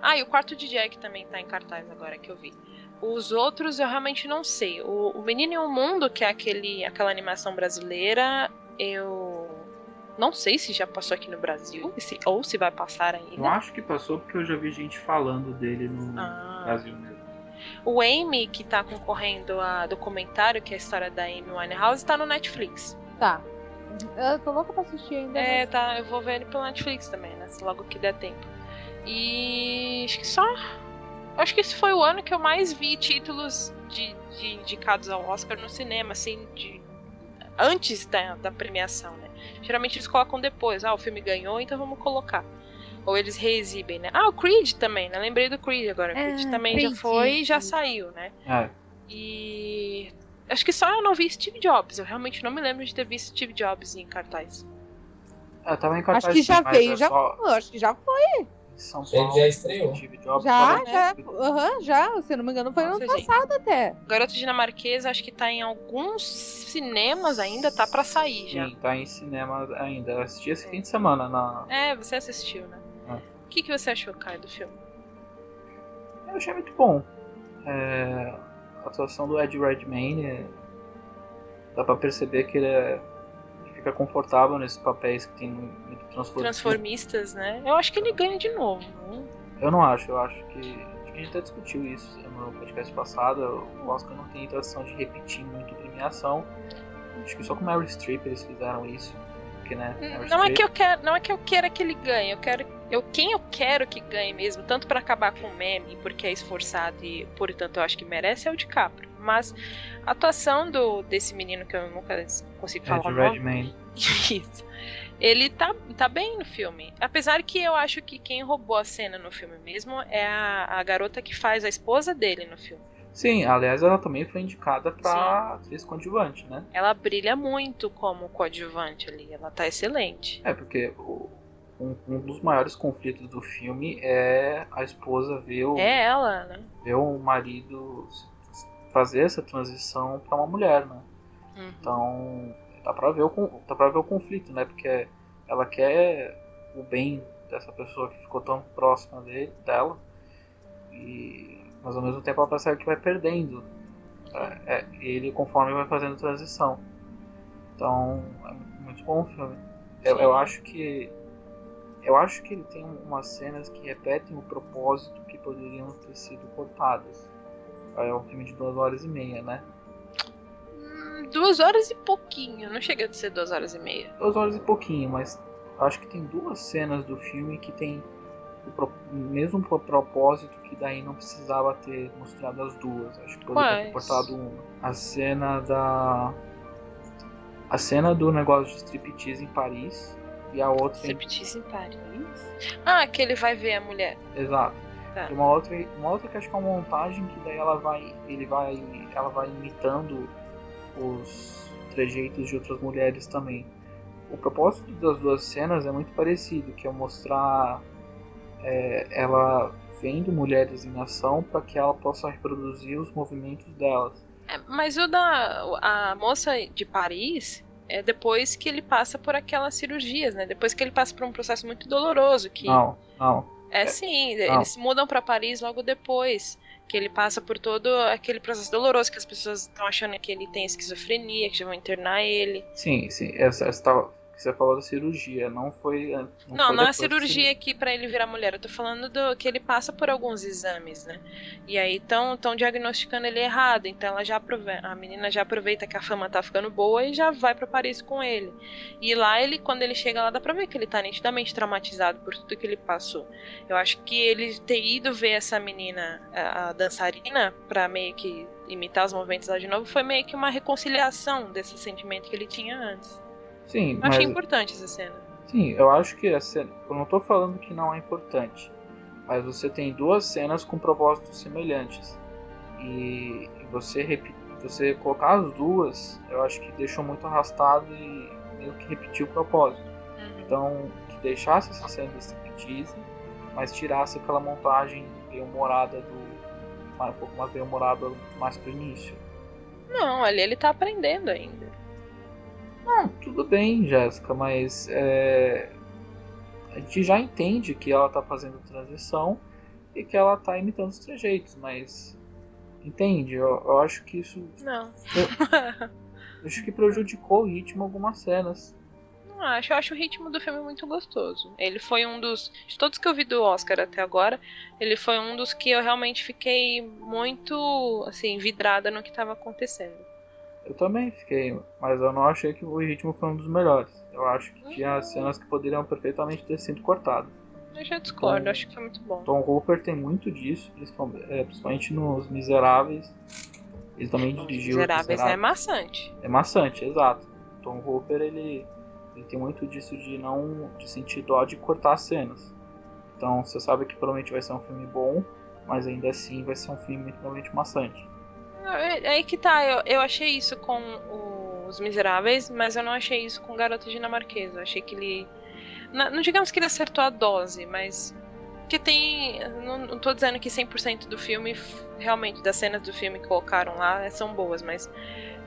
[SPEAKER 4] Ah, e o quarto de Jack também tá em cartaz agora que eu vi. Os outros eu realmente não sei. O, o Menino em um Mundo, que é aquele, aquela animação brasileira, eu não sei se já passou aqui no Brasil se, ou se vai passar ainda.
[SPEAKER 3] Eu acho que passou porque eu já vi gente falando dele no ah. Brasil mesmo.
[SPEAKER 4] O Amy, que tá concorrendo a documentário, que é a história da Amy Winehouse, tá no Netflix.
[SPEAKER 2] Tá. Eu tô louca pra assistir ainda.
[SPEAKER 4] É, mas... tá. Eu vou ver ele pelo Netflix também, né? Logo que der tempo. E acho que só. Acho que esse foi o ano que eu mais vi títulos de, de indicados ao Oscar no cinema, assim, de antes da, da premiação, né? Geralmente eles colocam depois, ah, o filme ganhou, então vamos colocar. Ou eles reexibem, né? Ah, o Creed também, né? Lembrei do Creed agora. O Creed é, também Creed. já foi e já saiu, né? É. E. Acho que só eu não vi Steve Jobs. Eu realmente não me lembro de ter visto Steve Jobs em cartaz.
[SPEAKER 3] Eu tava em cartaz.
[SPEAKER 2] Acho que já veio, é já só... Acho que já foi.
[SPEAKER 1] São Paulo. Ele já estreou.
[SPEAKER 2] Já, já. Uhum, já. Se não me engano, foi Nossa, ano gente. passado até.
[SPEAKER 4] Garoto Dinamarquesa, acho que tá em alguns cinemas ainda, tá pra sair já.
[SPEAKER 3] Sim, tá em cinema ainda. Eu assisti esse fim de semana na.
[SPEAKER 4] É, você assistiu, né? É. O que, que você achou, Caio, do filme?
[SPEAKER 3] Eu achei muito bom. É... A atuação do Ed Redmayne. É... Dá pra perceber que ele é fica confortável nesses papéis que tem muito
[SPEAKER 4] transformistas, né? Eu acho que ele ganha de novo. Né?
[SPEAKER 3] Eu não acho, eu acho que. Acho que a gente até discutiu isso no podcast passado. O Oscar não tem intenção de repetir muito premiação. Acho que só com Mary Streep eles fizeram isso. Porque, né,
[SPEAKER 4] não é que eu quero, não é que eu queira que ele ganhe, eu quero eu quem eu quero que ganhe mesmo, tanto para acabar com o meme, porque é esforçado e portanto eu acho que merece é o DiCaprio. Mas a atuação do desse menino que eu nunca consigo falar
[SPEAKER 3] Ed o nome.
[SPEAKER 4] Isso. Ele tá, tá bem no filme. Apesar que eu acho que quem roubou a cena no filme mesmo é a, a garota que faz a esposa dele no filme.
[SPEAKER 3] Sim, aliás, ela também foi indicada pra atriz coadjuvante, né?
[SPEAKER 4] Ela brilha muito como coadjuvante ali, ela tá excelente.
[SPEAKER 3] É, porque o, um, um, dos maiores conflitos do filme é a esposa ver o.
[SPEAKER 4] É ela, né?
[SPEAKER 3] Ver o marido fazer essa transição para uma mulher, né? Uhum. Então, dá pra, ver o, dá pra ver o conflito, né? Porque ela quer o bem dessa pessoa que ficou tão próxima dele, dela. E mas ao mesmo tempo ela percebe que vai perdendo é, é, ele conforme vai fazendo transição. Então é muito bom o filme. Eu, eu, acho que eu acho que ele tem umas cenas que repetem o propósito que poderiam ter sido cortadas. É um filme de duas horas e meia, né?
[SPEAKER 4] Hum, duas horas e pouquinho, não chega a ser duas horas e meia.
[SPEAKER 3] Duas horas e pouquinho, mas acho que tem duas cenas do filme que tem o mesmo propósito que daí não precisava ter mostrado as duas. Acho que poderia ter cortado uma. A cena da. A cena do negócio de striptease em Paris e a outra.
[SPEAKER 4] Striptease em Paris? Ah, que ele vai ver a mulher.
[SPEAKER 3] Exato. Tá. E uma outra, uma outra que acho que é uma montagem que daí ela vai. Ele vai. Ela vai imitando os trejeitos de outras mulheres também. O propósito das duas cenas é muito parecido, que é mostrar é, ela vendo mulheres em ação para que ela possa reproduzir os movimentos delas.
[SPEAKER 4] É, mas o da a moça de Paris, é depois que ele passa por aquelas cirurgias, né? Depois que ele passa por um processo muito doloroso. Que...
[SPEAKER 3] Não, não.
[SPEAKER 4] É sim,
[SPEAKER 3] Não.
[SPEAKER 4] eles mudam pra Paris logo depois. Que ele passa por todo aquele processo doloroso, que as pessoas estão achando que ele tem esquizofrenia, que já vão internar ele.
[SPEAKER 3] Sim, sim. Essa, essa que você falou da cirurgia, não foi. Não,
[SPEAKER 4] Não,
[SPEAKER 3] foi
[SPEAKER 4] não é cirurgia aqui pra ele virar mulher. Eu tô falando do que ele passa por alguns exames, né? E aí estão tão diagnosticando ele errado. Então ela já aprove- a menina já aproveita que a fama tá ficando boa e já vai pra Paris com ele. E lá ele, quando ele chega lá, dá pra ver que ele tá nitidamente traumatizado por tudo que ele passou. Eu acho que ele ter ido ver essa menina, a, a dançarina, pra meio que imitar os movimentos lá de novo, foi meio que uma reconciliação desse sentimento que ele tinha antes.
[SPEAKER 3] Sim,
[SPEAKER 4] Eu
[SPEAKER 3] mas,
[SPEAKER 4] achei importante essa cena.
[SPEAKER 3] sim, eu acho que a cena. Eu não tô falando que não é importante. Mas você tem duas cenas com propósitos semelhantes. E, você repi- você colocar as duas, eu acho que deixou muito arrastado e meio que repetiu o propósito.
[SPEAKER 4] Uhum.
[SPEAKER 3] Então, que deixasse essa cena de striptease, mas tirasse aquela montagem bem-humorada do. mais- Um pouco mais bem-humorada mais pro início.
[SPEAKER 4] Não, ali ele tá aprendendo ainda.
[SPEAKER 3] Não, tudo bem, Jéssica, mas é, a gente já entende que ela tá fazendo transição e que ela tá imitando os trejeitos, mas entende? Eu, eu acho que isso
[SPEAKER 4] Não.
[SPEAKER 3] eu acho que prejudicou o ritmo algumas cenas.
[SPEAKER 4] Não acho. Eu acho o ritmo do filme muito gostoso. Ele foi um dos. De todos que eu vi do Oscar até agora, ele foi um dos que eu realmente fiquei muito, assim, vidrada no que tava acontecendo.
[SPEAKER 3] Eu também fiquei, mas eu não achei que o ritmo foi um dos melhores. Eu acho que tinha cenas que poderiam perfeitamente ter sido cortadas.
[SPEAKER 4] Eu já discordo,
[SPEAKER 3] Então-
[SPEAKER 4] acho que foi muito bom.
[SPEAKER 3] Tom Hooper tem muito disso, principalmente, é, principalmente nos Miseráveis. Ele também dirigiu Os
[SPEAKER 4] Miseráveis é maçante.
[SPEAKER 3] É maçante, exato. Tom Hooper ele, ele tem muito disso de não de sentir dó de cortar as cenas. Então você sabe que provavelmente vai ser um filme bom, mas ainda assim vai ser um filme muito provavelmente maçante.
[SPEAKER 4] É é aí que tá, eu, eu achei isso com o- Os Miseráveis, mas eu não achei isso com Garota Dinamarquesa. Eu achei que ele. Não, não digamos que ele acertou a dose, mas. Que tem. Não, não tô dizendo que 100% do filme, realmente, das cenas do filme que colocaram lá é, são boas, mas.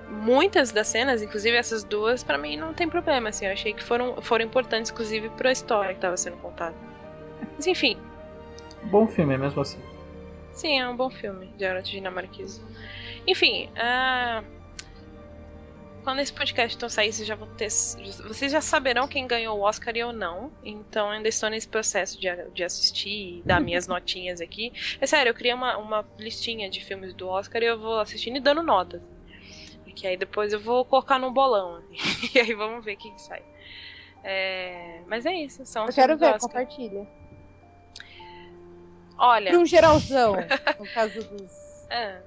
[SPEAKER 4] Muitas das cenas, inclusive essas duas, pra mim não tem problema, assim. Eu achei que foram, foram importantes, inclusive, pra história que tava sendo contada. Mas enfim,
[SPEAKER 3] Bom filme mesmo assim.
[SPEAKER 4] Sim, é um bom filme de Dinamarquesa. Enfim, ah, quando esse podcast então sair, vocês já vão ter. Vocês já saberão quem ganhou o Oscar e eu não. Então ainda estou nesse processo de, de assistir e dar minhas notinhas aqui. É sério, eu criei uma, uma listinha de filmes do Oscar e eu vou assistindo e dando notas. E que aí depois eu vou colocar num bolão. assim. E aí vamos ver o que, sai. É, mas é isso, são
[SPEAKER 2] Eu quero ver, compartilha.
[SPEAKER 4] Olha.
[SPEAKER 2] Pra um geralzão, no caso dos.
[SPEAKER 4] ah,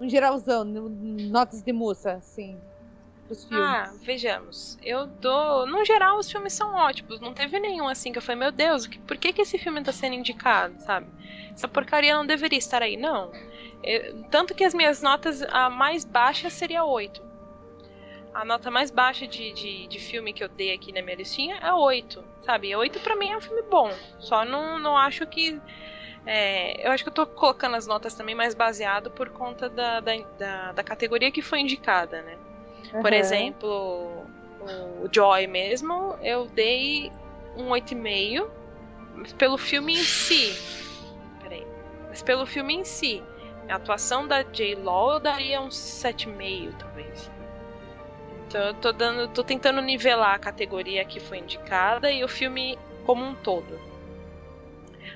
[SPEAKER 2] Um geralzão, no- notas de moça, assim. Pros filmes.
[SPEAKER 4] Ah, vejamos. Eu dou. No geral, os filmes são ótimos. Não teve nenhum assim que eu falei, meu Deus, por que, que esse filme tá sendo indicado, sabe? Essa porcaria não deveria estar aí, não. Eu- tanto que as minhas notas, a mais baixa seria 8. A nota mais baixa de, de, de filme que eu dei aqui na minha listinha é 8, sabe? 8 pra mim é um filme bom. Só não, não acho que. É, eu acho que eu tô colocando as notas também mais baseado por conta da, da, da, da categoria que foi indicada, né? Por
[SPEAKER 2] Aham.
[SPEAKER 4] exemplo, o Joy mesmo, eu dei um 8,5 mas pelo filme em si. Peraí. Mas pelo filme em si. A atuação da J. Law eu daria uns 7,5, talvez. Então eu tô dando. tô tentando nivelar a categoria que foi indicada e o filme como um todo.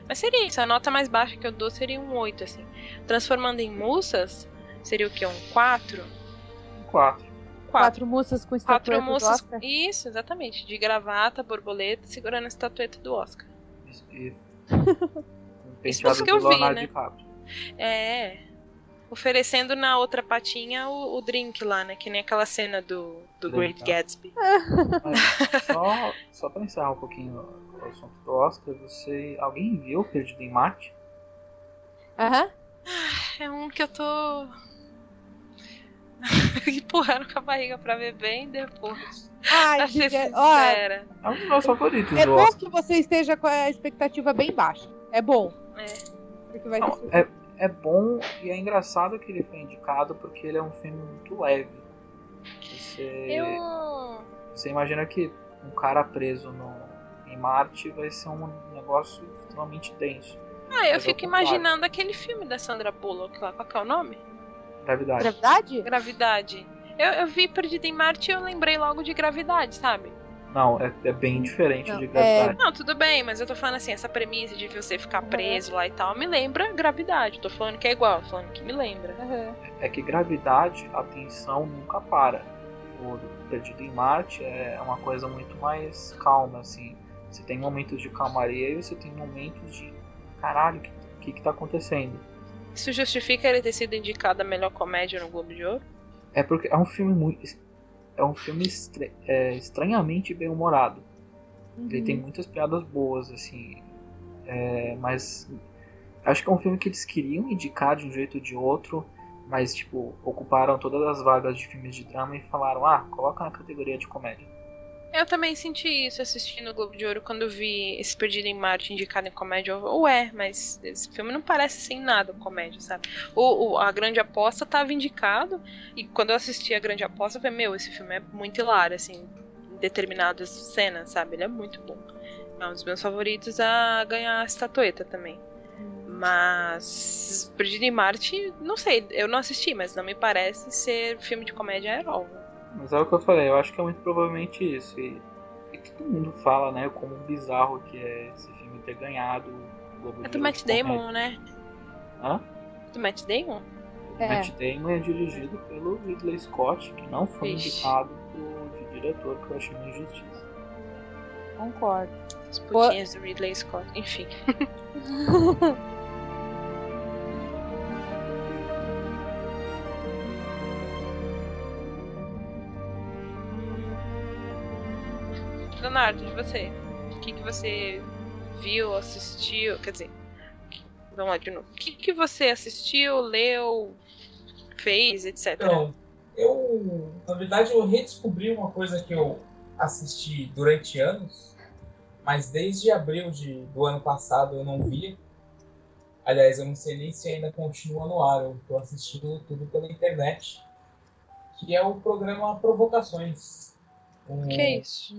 [SPEAKER 4] Mas seria isso, a nota mais baixa que eu dou seria um 8, assim. Transformando em moças, seria o quê? Um 4?
[SPEAKER 3] Quatro.
[SPEAKER 2] Quatro moças com
[SPEAKER 4] Quatro
[SPEAKER 2] estatueta do
[SPEAKER 4] moças.
[SPEAKER 2] Oscar.
[SPEAKER 4] Isso, exatamente. De gravata, borboleta, segurando a estatueta do Oscar.
[SPEAKER 3] Um
[SPEAKER 4] Isso
[SPEAKER 3] penteado
[SPEAKER 4] foi o que eu
[SPEAKER 3] do
[SPEAKER 4] vi,
[SPEAKER 3] Leonardo
[SPEAKER 4] né? É. Oferecendo na outra patinha o, o drink lá, né? Que nem aquela cena do, do Great. Gatsby.
[SPEAKER 3] Mas só, só pra encerrar um pouquinho o assunto do Oscar, você. Alguém viu Perdido em Marte?
[SPEAKER 2] Aham.
[SPEAKER 4] É um que eu tô. empurrando com a barriga pra ver bem depois.
[SPEAKER 2] Ai,
[SPEAKER 4] Pra ser
[SPEAKER 2] Giga, ó,
[SPEAKER 4] sincera.
[SPEAKER 3] É um dos meus favoritos
[SPEAKER 2] é bom
[SPEAKER 3] Oscar.
[SPEAKER 2] que você esteja com a expectativa bem baixa. É bom.
[SPEAKER 4] É.
[SPEAKER 2] Porque vai
[SPEAKER 3] Não,
[SPEAKER 2] ter
[SPEAKER 3] é, é bom e é engraçado que ele foi indicado porque ele é um filme muito leve. Você,
[SPEAKER 4] Eu.
[SPEAKER 3] você imagina que um cara preso no, em Marte vai ser um negócio extremamente denso.
[SPEAKER 4] Ah, eu fico imaginando aquele filme da Sandra Bullock lá, qual que é o nome?
[SPEAKER 3] Gravidade.
[SPEAKER 2] Gravidade?
[SPEAKER 4] Gravidade. Eu, eu vi Perdida em Marte e eu lembrei logo de Gravidade, sabe?
[SPEAKER 3] Não, é, é bem diferente
[SPEAKER 2] Não,
[SPEAKER 3] de
[SPEAKER 2] é-
[SPEAKER 3] gravidade.
[SPEAKER 4] Não, tudo bem, mas eu tô falando assim, essa premissa de você ficar preso lá e tal, me lembra Gravidade. Tô falando que é igual, tô falando que me lembra.
[SPEAKER 2] Uhum.
[SPEAKER 3] É que gravidade, a tensão nunca para. O Perdido em Marte é uma coisa muito mais calma, assim. Você tem momentos de calmaria e você tem momentos de caralho, o que, que, que tá acontecendo?
[SPEAKER 4] Isso justifica ele ter sido indicado a melhor comédia no Globo de Ouro?
[SPEAKER 3] É porque é um filme muito. É um filme estra- é, estranhamente bem humorado. Ele tem muitas piadas boas, assim. É, mas acho que é um filme que eles queriam indicar de um jeito ou de outro, mas tipo, ocuparam todas as vagas de filmes de drama e falaram, ah, coloca na categoria de comédia.
[SPEAKER 4] Eu também senti isso assistindo o Globo de Ouro quando vi esse Perdido em Marte indicado em comédia. Eu, Ué, mas esse filme não parece sem nada comédia, sabe? O, o- a Grande Aposta tava indicado, e quando eu assisti a Grande Aposta, eu falei, meu, esse filme é muito hilário, assim, em determinadas cenas, sabe? Ele é muito bom. É um dos meus favoritos a ganhar a estatueta também. Mas Perdido em Marte, não sei, eu não assisti, mas não me parece ser filme de comédia herói.
[SPEAKER 3] Mas é o que eu falei, eu acho que é muito provavelmente isso. E, e que todo mundo fala, né, como bizarro que é esse filme ter ganhado o Globo
[SPEAKER 4] É
[SPEAKER 3] de
[SPEAKER 4] do Matt. Damon, né?
[SPEAKER 3] Hã?
[SPEAKER 4] Do Matt Damon?
[SPEAKER 2] É.
[SPEAKER 3] Matt Damon é dirigido pelo Ridley Scott, que não foi
[SPEAKER 4] Vixe.
[SPEAKER 3] indicado pro, de diretor, que eu achei uma injustiça.
[SPEAKER 2] Concordo.
[SPEAKER 4] As putinhas do Ridley Scott, enfim. Leonardo, de você? O que, que você viu, assistiu? Quer dizer, vamos lá de novo. O que, que você assistiu, leu, fez, etc?
[SPEAKER 1] Então, eu, na verdade, eu redescobri uma coisa que eu assisti durante anos, mas desde abril de, do ano passado eu não via. Aliás, eu não sei nem se ainda continua no ar, eu tô assistindo tudo pela internet, que é o programa Provocações. Um-
[SPEAKER 4] que é isso?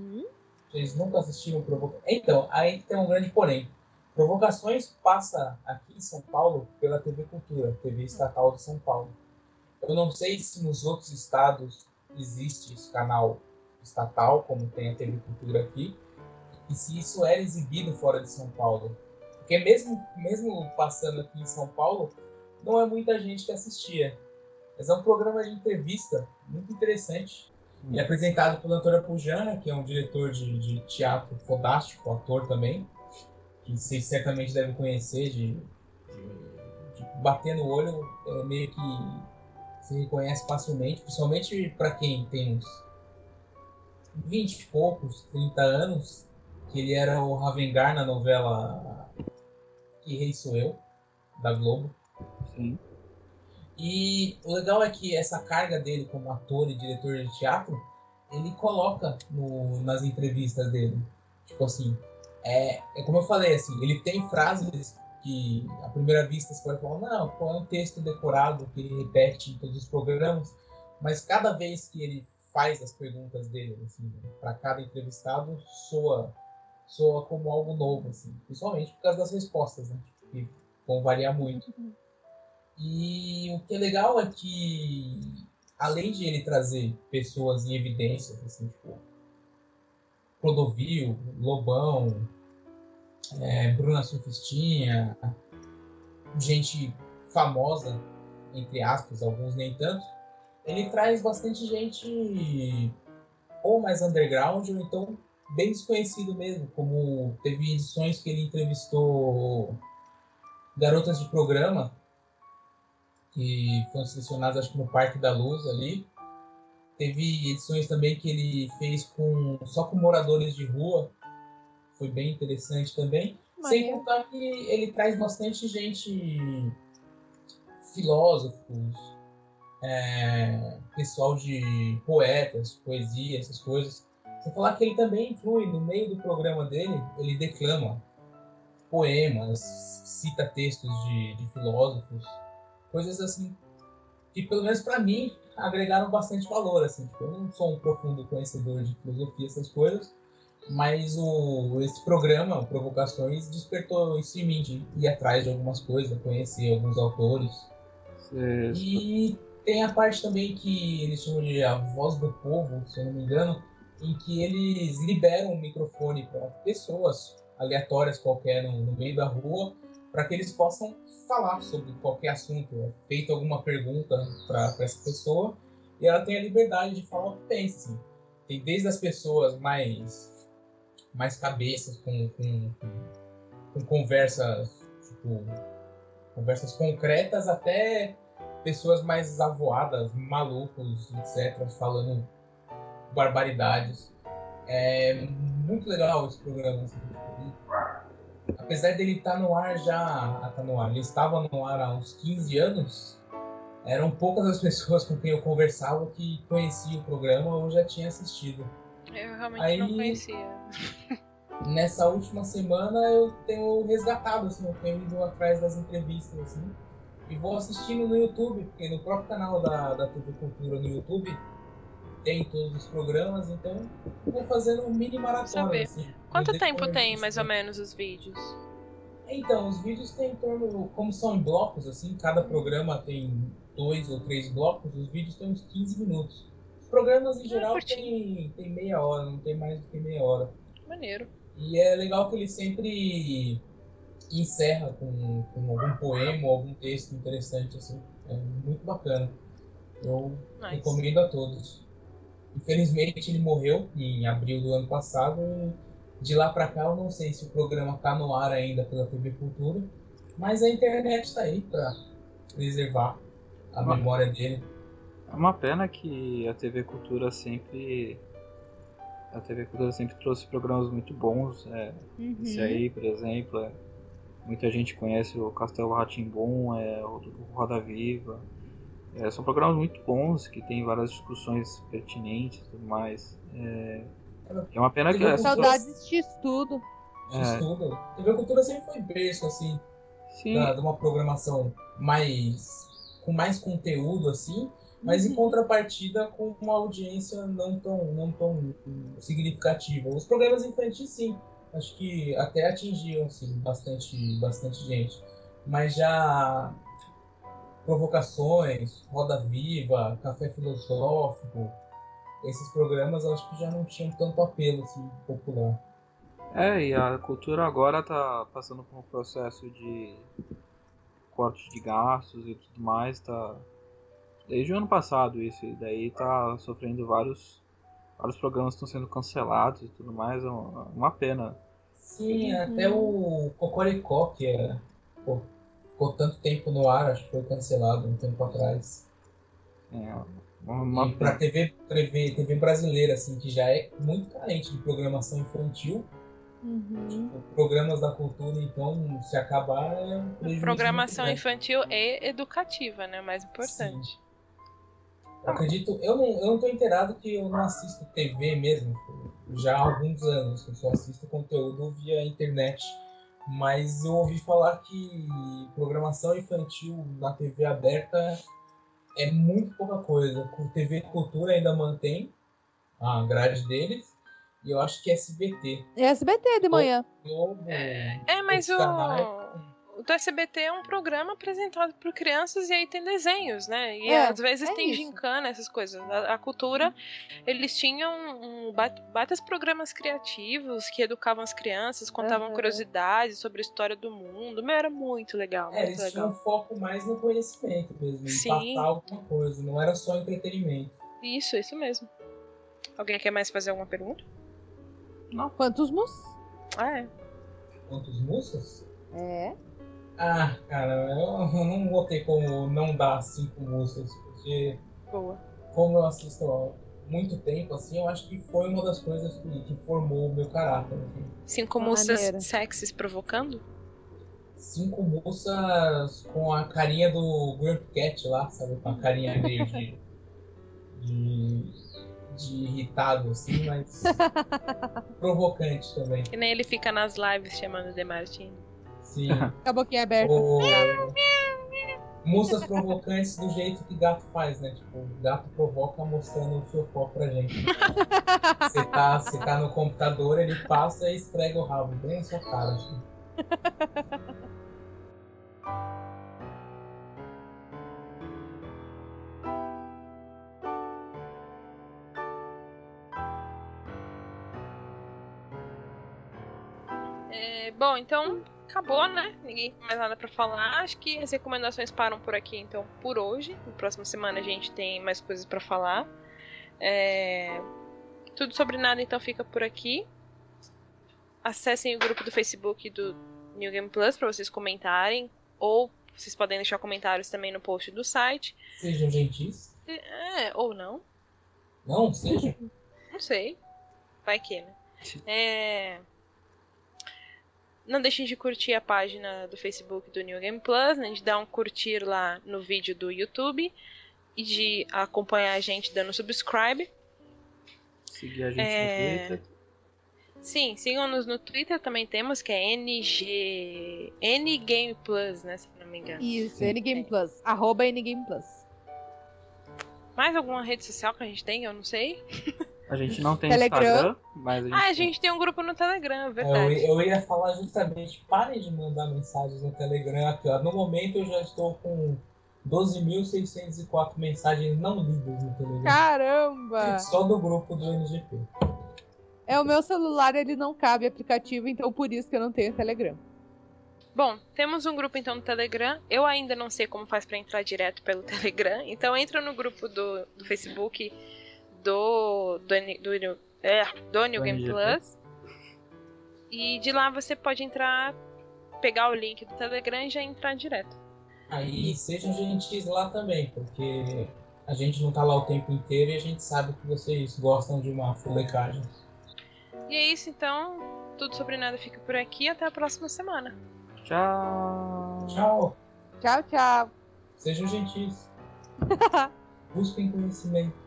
[SPEAKER 1] Vocês nunca assistiram Provocações? Então, aí tem um grande porém. Provocações passa aqui em São Paulo pela TV Cultura, TV estatal de São Paulo. Eu não sei se nos outros estados existe esse canal estatal, como tem a TV Cultura aqui, e se isso era exibido fora de São Paulo. Porque mesmo, mesmo passando aqui em São Paulo, não é muita gente que assistia. Mas é um programa de entrevista muito interessante. E é apresentado pelo Antônio Pujana, que é um diretor de, de teatro fantástico, ator também, que vocês certamente devem conhecer, de, de- de bater no olho, é meio que se reconhece facilmente, principalmente para quem tem uns 20 e poucos, 30 anos, que ele era o Ravengar na novela Que Rei Sou Eu, da Globo.
[SPEAKER 3] Sim.
[SPEAKER 1] E o legal é que essa carga dele como ator e diretor de teatro, ele coloca no- nas entrevistas dele. Tipo assim, é, é como eu falei, assim, ele tem frases que à primeira vista você pode falar, não, é um texto decorado que ele repete em todos os programas, mas cada vez que ele faz as perguntas dele, assim, para cada entrevistado, soa, soa como algo novo, assim, principalmente por causa das respostas, né, que vão variar muito. E o que é legal é que, além de ele trazer pessoas em evidências, assim, tipo, Clodovil, Lobão, é, Bruna Surfistinha, gente famosa, entre aspas, alguns nem tanto, ele traz bastante gente ou mais underground ou então bem desconhecido mesmo, como teve edições que ele entrevistou garotas de programa que foram selecionadas acho que no Parque da Luz ali. Teve edições também que ele fez com só com moradores de rua. Foi bem interessante também. Sem
[SPEAKER 2] Maneiro.
[SPEAKER 1] contar que ele traz bastante gente, filósofos, é, pessoal de poetas, poesia, essas coisas. Sem falar que ele também inclui no meio do programa dele, ele declama poemas, cita textos de, de filósofos, coisas assim que pelo menos para mim agregaram bastante valor, assim. Tipo, eu não sou um profundo conhecedor de filosofia, essas coisas, mas o, esse programa, Provocações, despertou isso em mim, de ir atrás de algumas coisas, conhecer alguns autores. E tem a parte também que eles chamam de a voz do povo, se eu não me engano, em que eles liberam o microfone para pessoas aleatórias qualquer no, no meio da rua, para que eles possam falar sobre qualquer assunto, é feito alguma pergunta para essa pessoa, e ela tem a liberdade de falar o que pensa. Assim. Tem desde as pessoas mais mais cabeças com, com, com conversas tipo conversas concretas até pessoas mais avoadas, malucos, etc., falando barbaridades. É muito legal esse programa. assim. Apesar dele estar no ar já. Ah, tá no ar. Ele estava no ar há uns 15 anos. Eram poucas as pessoas com quem eu conversava que conheciam o programa ou já tinham assistido.
[SPEAKER 4] Eu realmente
[SPEAKER 1] Aí-
[SPEAKER 4] não conhecia.
[SPEAKER 1] Nessa última semana eu tenho resgatado, assim, eu tenho ido atrás das entrevistas, assim, e vou assistindo no YouTube, porque no próprio canal da, da TV Cultura no YouTube tem todos os programas, então vou fazendo um mini maratona. Assim,
[SPEAKER 4] Quanto tempo tem, mais ou
[SPEAKER 1] tempo.
[SPEAKER 4] menos, os vídeos?
[SPEAKER 1] Então, os vídeos têm em torno, como são em blocos, assim, cada programa tem dois ou três blocos, os vídeos têm uns 15 minutos. Os programas em geral
[SPEAKER 4] curtinho.
[SPEAKER 1] tem, tem meia hora, não tem mais do que meia hora.
[SPEAKER 4] Maneiro.
[SPEAKER 1] E é legal que ele sempre encerra com, com algum poema ou algum texto interessante, assim. É muito bacana. Eu
[SPEAKER 4] Nice.
[SPEAKER 1] recomendo a todos. Infelizmente ele morreu em abril do ano passado. e De lá pra cá eu não sei se o programa tá no ar ainda pela TV Cultura, mas a internet está aí pra preservar a
[SPEAKER 3] Olha.
[SPEAKER 1] memória dele.
[SPEAKER 3] É uma pena que a TV Cultura sempre. A TV Cultura sempre trouxe programas muito bons. É,
[SPEAKER 2] Uhum.
[SPEAKER 3] Esse aí, por exemplo, é, muita gente conhece o Castelo Ratimbum, é, o, o Roda Viva. É, são programas muito bons que tem várias discussões pertinentes e tudo mais. É, é uma pena que
[SPEAKER 1] Tive
[SPEAKER 3] essas
[SPEAKER 2] Saudades de estudo.
[SPEAKER 1] De
[SPEAKER 3] É.
[SPEAKER 1] estudo. A TV Cultura sempre foi berço, assim,
[SPEAKER 3] Sim,
[SPEAKER 1] da- de uma programação mais com mais conteúdo assim, mas em
[SPEAKER 2] Uhum.
[SPEAKER 1] contrapartida com uma audiência não tão não tão significativa. Os programas infantis sim, acho que até atingiam assim bastante bastante gente, mas já provocações, roda viva, café filosófico, esses programas eu acho que já não tinham tanto apelo assim popular.
[SPEAKER 3] É, e a cultura agora tá passando por um processo de corte de gastos e tudo mais, tá desde o ano passado isso, e daí tá sofrendo vários vários programas estão sendo cancelados e tudo mais, é uma, uma pena.
[SPEAKER 1] Sim,
[SPEAKER 2] Uhum.
[SPEAKER 1] até o Cocoricó, que é, pô, ficou tanto tempo no ar, acho que foi cancelado um tempo atrás.
[SPEAKER 3] É, uma,
[SPEAKER 1] e pra. TV, TV, TV brasileira, assim, que já é muito carente de programação infantil,
[SPEAKER 2] Uhum.
[SPEAKER 1] os programas da cultura, então, se acabar, é um
[SPEAKER 4] Programação infantil e educativa, né? Mais importante.
[SPEAKER 1] Eu acredito, eu não, eu não tô inteirado que eu não assisto TV mesmo, já há alguns anos, eu só assisto conteúdo via internet. Mas eu ouvi falar que programação infantil na TV aberta é muito pouca coisa. O TV Cultura ainda mantém a grade deles, e eu acho que SBT.
[SPEAKER 2] E SBT de manhã.
[SPEAKER 1] Globo,
[SPEAKER 4] É, mas o,
[SPEAKER 1] canais,
[SPEAKER 4] o do SBT é um programa apresentado por crianças e aí tem desenhos, né? E
[SPEAKER 2] É,
[SPEAKER 4] às vezes
[SPEAKER 2] é
[SPEAKER 4] tem
[SPEAKER 2] isso.
[SPEAKER 4] gincana, essas coisas. A, a cultura, eles tinham um, batas programas criativos que educavam as crianças, contavam
[SPEAKER 2] Aham.
[SPEAKER 4] curiosidades sobre a história do mundo. Meu, era muito legal,
[SPEAKER 1] É,
[SPEAKER 4] muito
[SPEAKER 1] eles tinham
[SPEAKER 4] legal.
[SPEAKER 1] foco mais no conhecimento mesmo, em
[SPEAKER 4] Sim.
[SPEAKER 1] passar alguma coisa, não era só entretenimento.
[SPEAKER 4] Isso, isso mesmo. Alguém quer mais fazer alguma pergunta?
[SPEAKER 2] Quantos mus?
[SPEAKER 4] Ah, é.
[SPEAKER 1] Quantos moças?
[SPEAKER 2] É.
[SPEAKER 1] Ah, cara, eu não vou ter como não dar cinco moças, porque
[SPEAKER 4] Boa.
[SPEAKER 1] como eu assisto há muito tempo, assim, eu acho que foi uma das coisas que, que formou o meu caráter. assim.
[SPEAKER 4] Cinco
[SPEAKER 2] Maneiro.
[SPEAKER 4] moças sexys provocando?
[SPEAKER 1] Cinco moças com a carinha do Grump Cat lá, sabe? Com a carinha meio de, de, de irritado, assim, mas provocante também.
[SPEAKER 4] Que nem ele fica nas lives chamando De Martini.
[SPEAKER 1] Sim.
[SPEAKER 2] Com a boquinha aberta.
[SPEAKER 1] O... Músicas provocantes do jeito que gato faz, né? Tipo, o gato provoca mostrando o fiofó pra gente. Você tá, você tá no computador, ele passa e esfrega o rabo bem na sua cara. Assim.
[SPEAKER 4] É, bom, então acabou, né? Ninguém tem mais nada pra falar. Acho que as recomendações param por aqui, então, por hoje. Na próxima semana a gente tem mais coisas pra falar. É... Tudo sobre nada, então, fica por aqui. Acessem o grupo do Facebook do New Game Plus pra vocês comentarem. Ou vocês podem deixar comentários também no post do site.
[SPEAKER 1] Sejam gentis.
[SPEAKER 4] É, ou não.
[SPEAKER 1] Não, seja.
[SPEAKER 4] Não sei. Vai que, né? É... Não deixem de curtir a página do Facebook do New Game Plus, né? De dar um curtir lá no vídeo do YouTube. E de acompanhar a gente dando subscribe.
[SPEAKER 3] Seguir a gente
[SPEAKER 4] É.
[SPEAKER 3] no Twitter.
[SPEAKER 4] Sim, sigam-nos no Twitter também temos, que é NG... N-Game Plus, né? Se não me engano.
[SPEAKER 2] Isso. Ngame Plus. Arroba Ngame Plus.
[SPEAKER 4] Mais alguma rede social que a gente tem? Eu não sei.
[SPEAKER 3] A gente não tem
[SPEAKER 2] Telegram.
[SPEAKER 3] Instagram, mas a gente,
[SPEAKER 4] Ah, a
[SPEAKER 3] tem.
[SPEAKER 4] gente tem um grupo no Telegram, é
[SPEAKER 1] Eu,
[SPEAKER 4] verdade.
[SPEAKER 1] eu ia falar justamente, parem de mandar mensagens no Telegram aqui, ó. No momento eu já estou com 12.604 mensagens não lidas no Telegram.
[SPEAKER 2] Caramba!
[SPEAKER 1] Só do grupo do NGP.
[SPEAKER 2] É, o meu celular, ele não cabe aplicativo, então por isso que eu não tenho Telegram.
[SPEAKER 4] Bom, temos um grupo então no Telegram. Eu ainda não sei como faz pra entrar direto pelo Telegram. Então entra no grupo do, do Facebook do do, do, do, é, do New Game
[SPEAKER 3] NGP.
[SPEAKER 4] Plus. E de lá você pode entrar, pegar o link do Telegram e já entrar direto.
[SPEAKER 1] Aí sejam gentis lá também, porque a gente não tá lá o tempo inteiro e a gente sabe que vocês gostam de uma fulecagem.
[SPEAKER 4] E é isso então. Tudo sobre nada fica por aqui. Até a próxima semana.
[SPEAKER 3] Tchau.
[SPEAKER 1] Tchau,
[SPEAKER 2] Tchau, tchau.
[SPEAKER 1] sejam gentis. Busquem conhecimento.